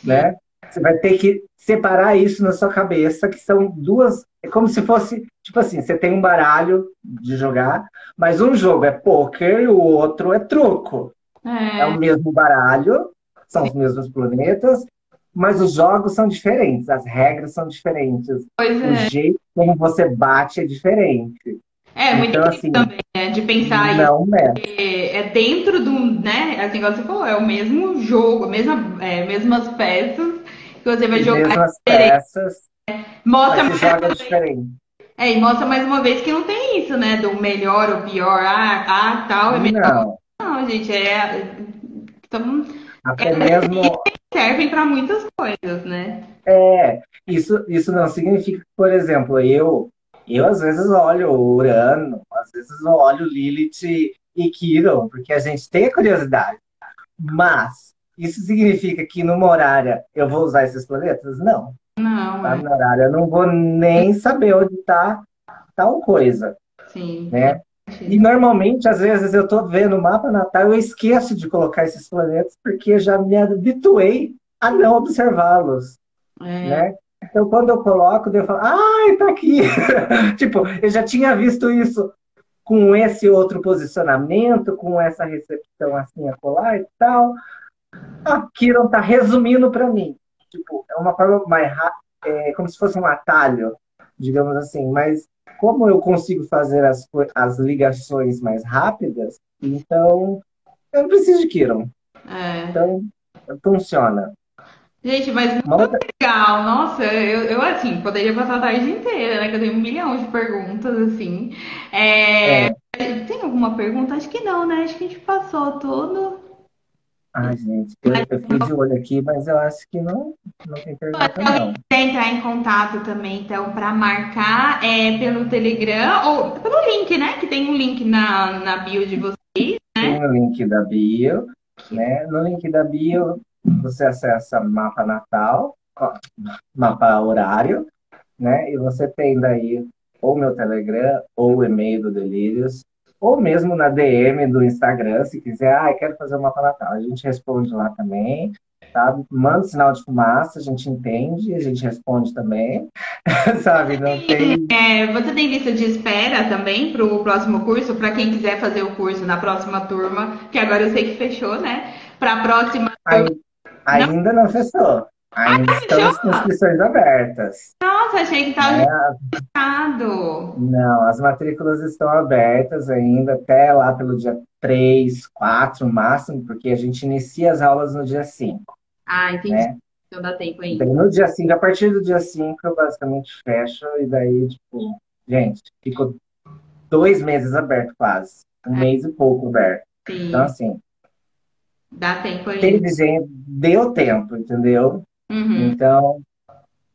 Né? Você vai ter que separar isso na sua cabeça, que são duas. É como se fosse, tipo assim, você tem um baralho de jogar, mas um jogo é poker e o outro é truco. É, é o mesmo baralho, são os mesmos planetas, mas os jogos são diferentes, as regras são diferentes. Pois o é. jeito como você bate é diferente. É, muito então, assim, também, né? De pensar não é. é dentro do, né? Assim, como você falou, é o mesmo jogo, mesma, é, mesmas peças que você vai jogar. Mesmas peças. Mostra mais joga diferente. É, e mostra mais uma vez que não tem isso, né? Do melhor ou pior, ah, ah tal, é melhor. Não, não gente, é. Então, Até é, mesmo. Servem para muitas coisas, né? É, isso, isso não significa, por exemplo, eu eu, às vezes, olho Urano, às vezes eu olho Lilith e Kiron, porque a gente tem a curiosidade. Mas, isso significa que numa horária eu vou usar esses planetas? Não. Não. Tá? É. horária eu não vou nem saber onde está tal coisa. Sim. Né? E normalmente, às vezes, eu estou vendo o mapa natal eu esqueço de colocar esses planetas porque já me habituei a não observá-los. É. Né? Então, quando eu coloco, eu falo, ai, tá aqui. tipo, eu já tinha visto isso com esse outro posicionamento, com essa recepção assim acolá e tal. A Kiron tá resumindo para mim. Tipo, é uma forma mais rápida, é, como se fosse um atalho, digamos assim. Mas como eu consigo fazer as, as ligações mais rápidas, então eu não preciso de Kiron. É. Então, funciona. Gente, mas muito Manda... legal. Nossa, eu, eu, assim, poderia passar a tarde inteira, né? Que eu tenho um milhão de perguntas, assim. É... É. Tem alguma pergunta? Acho que não, né? Acho que a gente passou tudo. Ai, gente, eu, eu fui de olho aqui, mas eu acho que não, não tem pergunta, não. Quer entrar em contato também, então, para marcar é, pelo Telegram ou pelo link, né? Que tem um link na, na bio de vocês, né? Tem o link da bio, né? No link da bio você acessa mapa natal, mapa horário, né? E você tem daí ou meu Telegram, ou o e-mail do Delírios, ou mesmo na DM do Instagram, se quiser, ah, quero fazer o mapa natal. A gente responde lá também, tá? Manda sinal de fumaça, a gente entende, a gente responde também, sabe? Não tem... É, você tem lista de espera também para o próximo curso, para quem quiser fazer o curso na próxima turma, que agora eu sei que fechou, né? Para a próxima turma. Ainda não, não fechou. Ainda ah, estamos com inscrições abertas. Nossa, achei que estava é, fechado. Não, as matrículas estão abertas ainda até lá pelo dia 3, 4 máximo, porque a gente inicia as aulas no dia 5. Ah, entendi. Né? Então dá tempo ainda. no dia 5, a partir do dia 5, eu basicamente fecho e daí, tipo, gente, ficou dois meses aberto quase. Um é. mês e pouco aberto. Sim. Então, assim, Dá tempo. Teve gente, deu tempo, entendeu? Uhum. Então,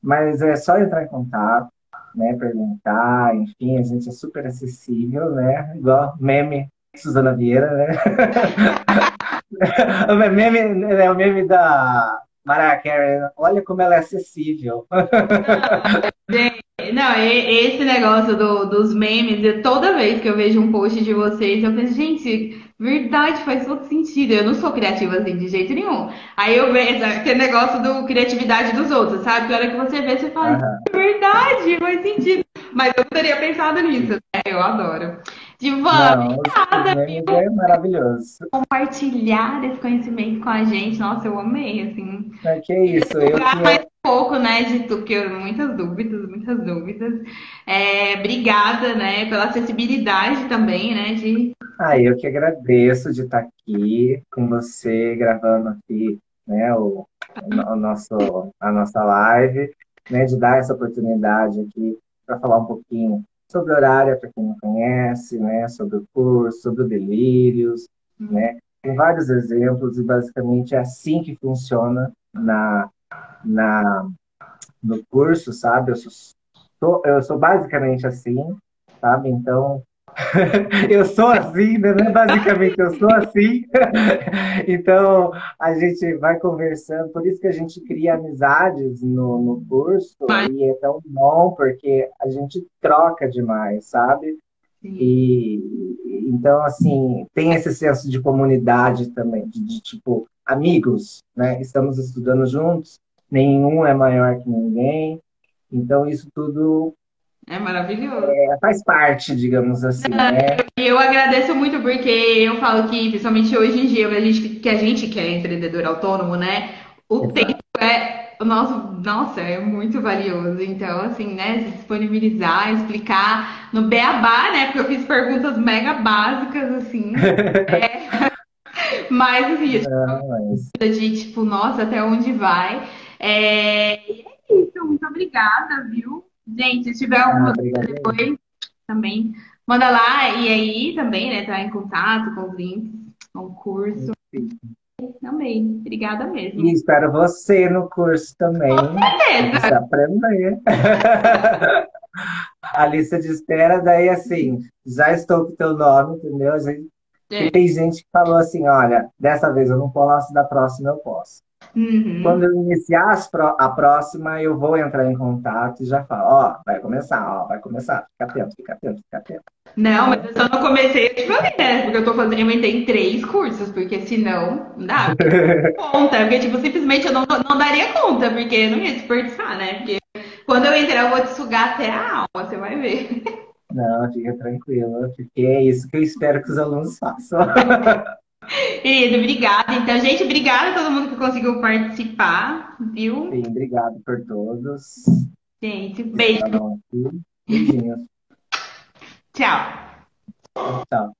mas é só entrar em contato, né? Perguntar, enfim, a gente é super acessível, né? Igual meme Suzana Vieira, né? o meme, é o meme da Mariah Carey, olha como ela é acessível. não, esse negócio do, dos memes, toda vez que eu vejo um post de vocês, eu penso, gente, verdade, faz todo sentido. Eu não sou criativa assim de jeito nenhum. Aí eu vejo aquele negócio do criatividade dos outros, sabe? Que hora que você vê, você fala, uhum. verdade, faz sentido. Mas eu teria pensado nisso, né? Eu adoro. Divan, obrigada, É maravilhoso. Compartilhar esse conhecimento com a gente. Nossa, eu amei, assim. É que é isso. Eu que... pouco, né, de tu, que eu, muitas dúvidas, muitas dúvidas. É, obrigada, né, pela acessibilidade também, né, de... Ah, eu que agradeço de estar aqui com você, gravando aqui, né, o, o nosso, a nossa live, né, de dar essa oportunidade aqui para falar um pouquinho sobre horário, para quem não conhece, né, sobre o curso, sobre o Delírios, uhum. né, tem vários exemplos e basicamente é assim que funciona na, na no curso, sabe? Eu sou, eu sou basicamente assim, sabe? Então, eu sou assim, né? É basicamente, eu sou assim. então, a gente vai conversando. Por isso que a gente cria amizades no, no curso. E é tão bom, porque a gente troca demais, sabe? E então, assim, tem esse senso de comunidade também, de, de tipo, amigos, né? Estamos estudando juntos, nenhum é maior que ninguém. Então, isso tudo é maravilhoso. É, faz parte, digamos assim. né? Eu agradeço muito porque eu falo que, principalmente hoje em dia, a gente, que a gente que é empreendedor autônomo, né? O Exato. tempo é. Nosso, nossa, é muito valioso. Então, assim, né? Se disponibilizar, explicar no beabá, né? Porque eu fiz perguntas mega básicas, assim. é, mas, assim, Não, mas... de tipo, nossa, até onde vai? É, e é isso, muito obrigada, viu? Gente, se tiver alguma ah, dúvida depois, também manda lá e aí também, né, tá em contato com os links, com o curso. Sim. Amei, obrigada mesmo. E espero você no curso também. Com certeza. aprender. A lista de espera, daí assim, já estou com o teu nome, entendeu? É. E tem gente que falou assim: olha, dessa vez eu não posso, da próxima eu posso. Uhum. Quando eu iniciar a próxima, eu vou entrar em contato e já falo, ó, oh, vai começar, ó, vai começar. Fica atento, fica atento, fica atento. Não, mas eu só não comecei a te falei, né? Porque eu tô fazendo, eu entrei em três cursos, porque senão não dá. conta, porque, tipo, simplesmente eu não, não daria conta, porque eu não ia desperdiçar, né? Porque quando eu entrar, eu vou te sugar até a alma, você vai ver. Não, fica tranquilo, porque é isso que eu espero que os alunos façam. Querido, obrigada. Então, gente, obrigada a todo mundo que conseguiu participar, viu? Sim, obrigado por todos. Gente, beijo. Beijinhos. Tchau. Tchau.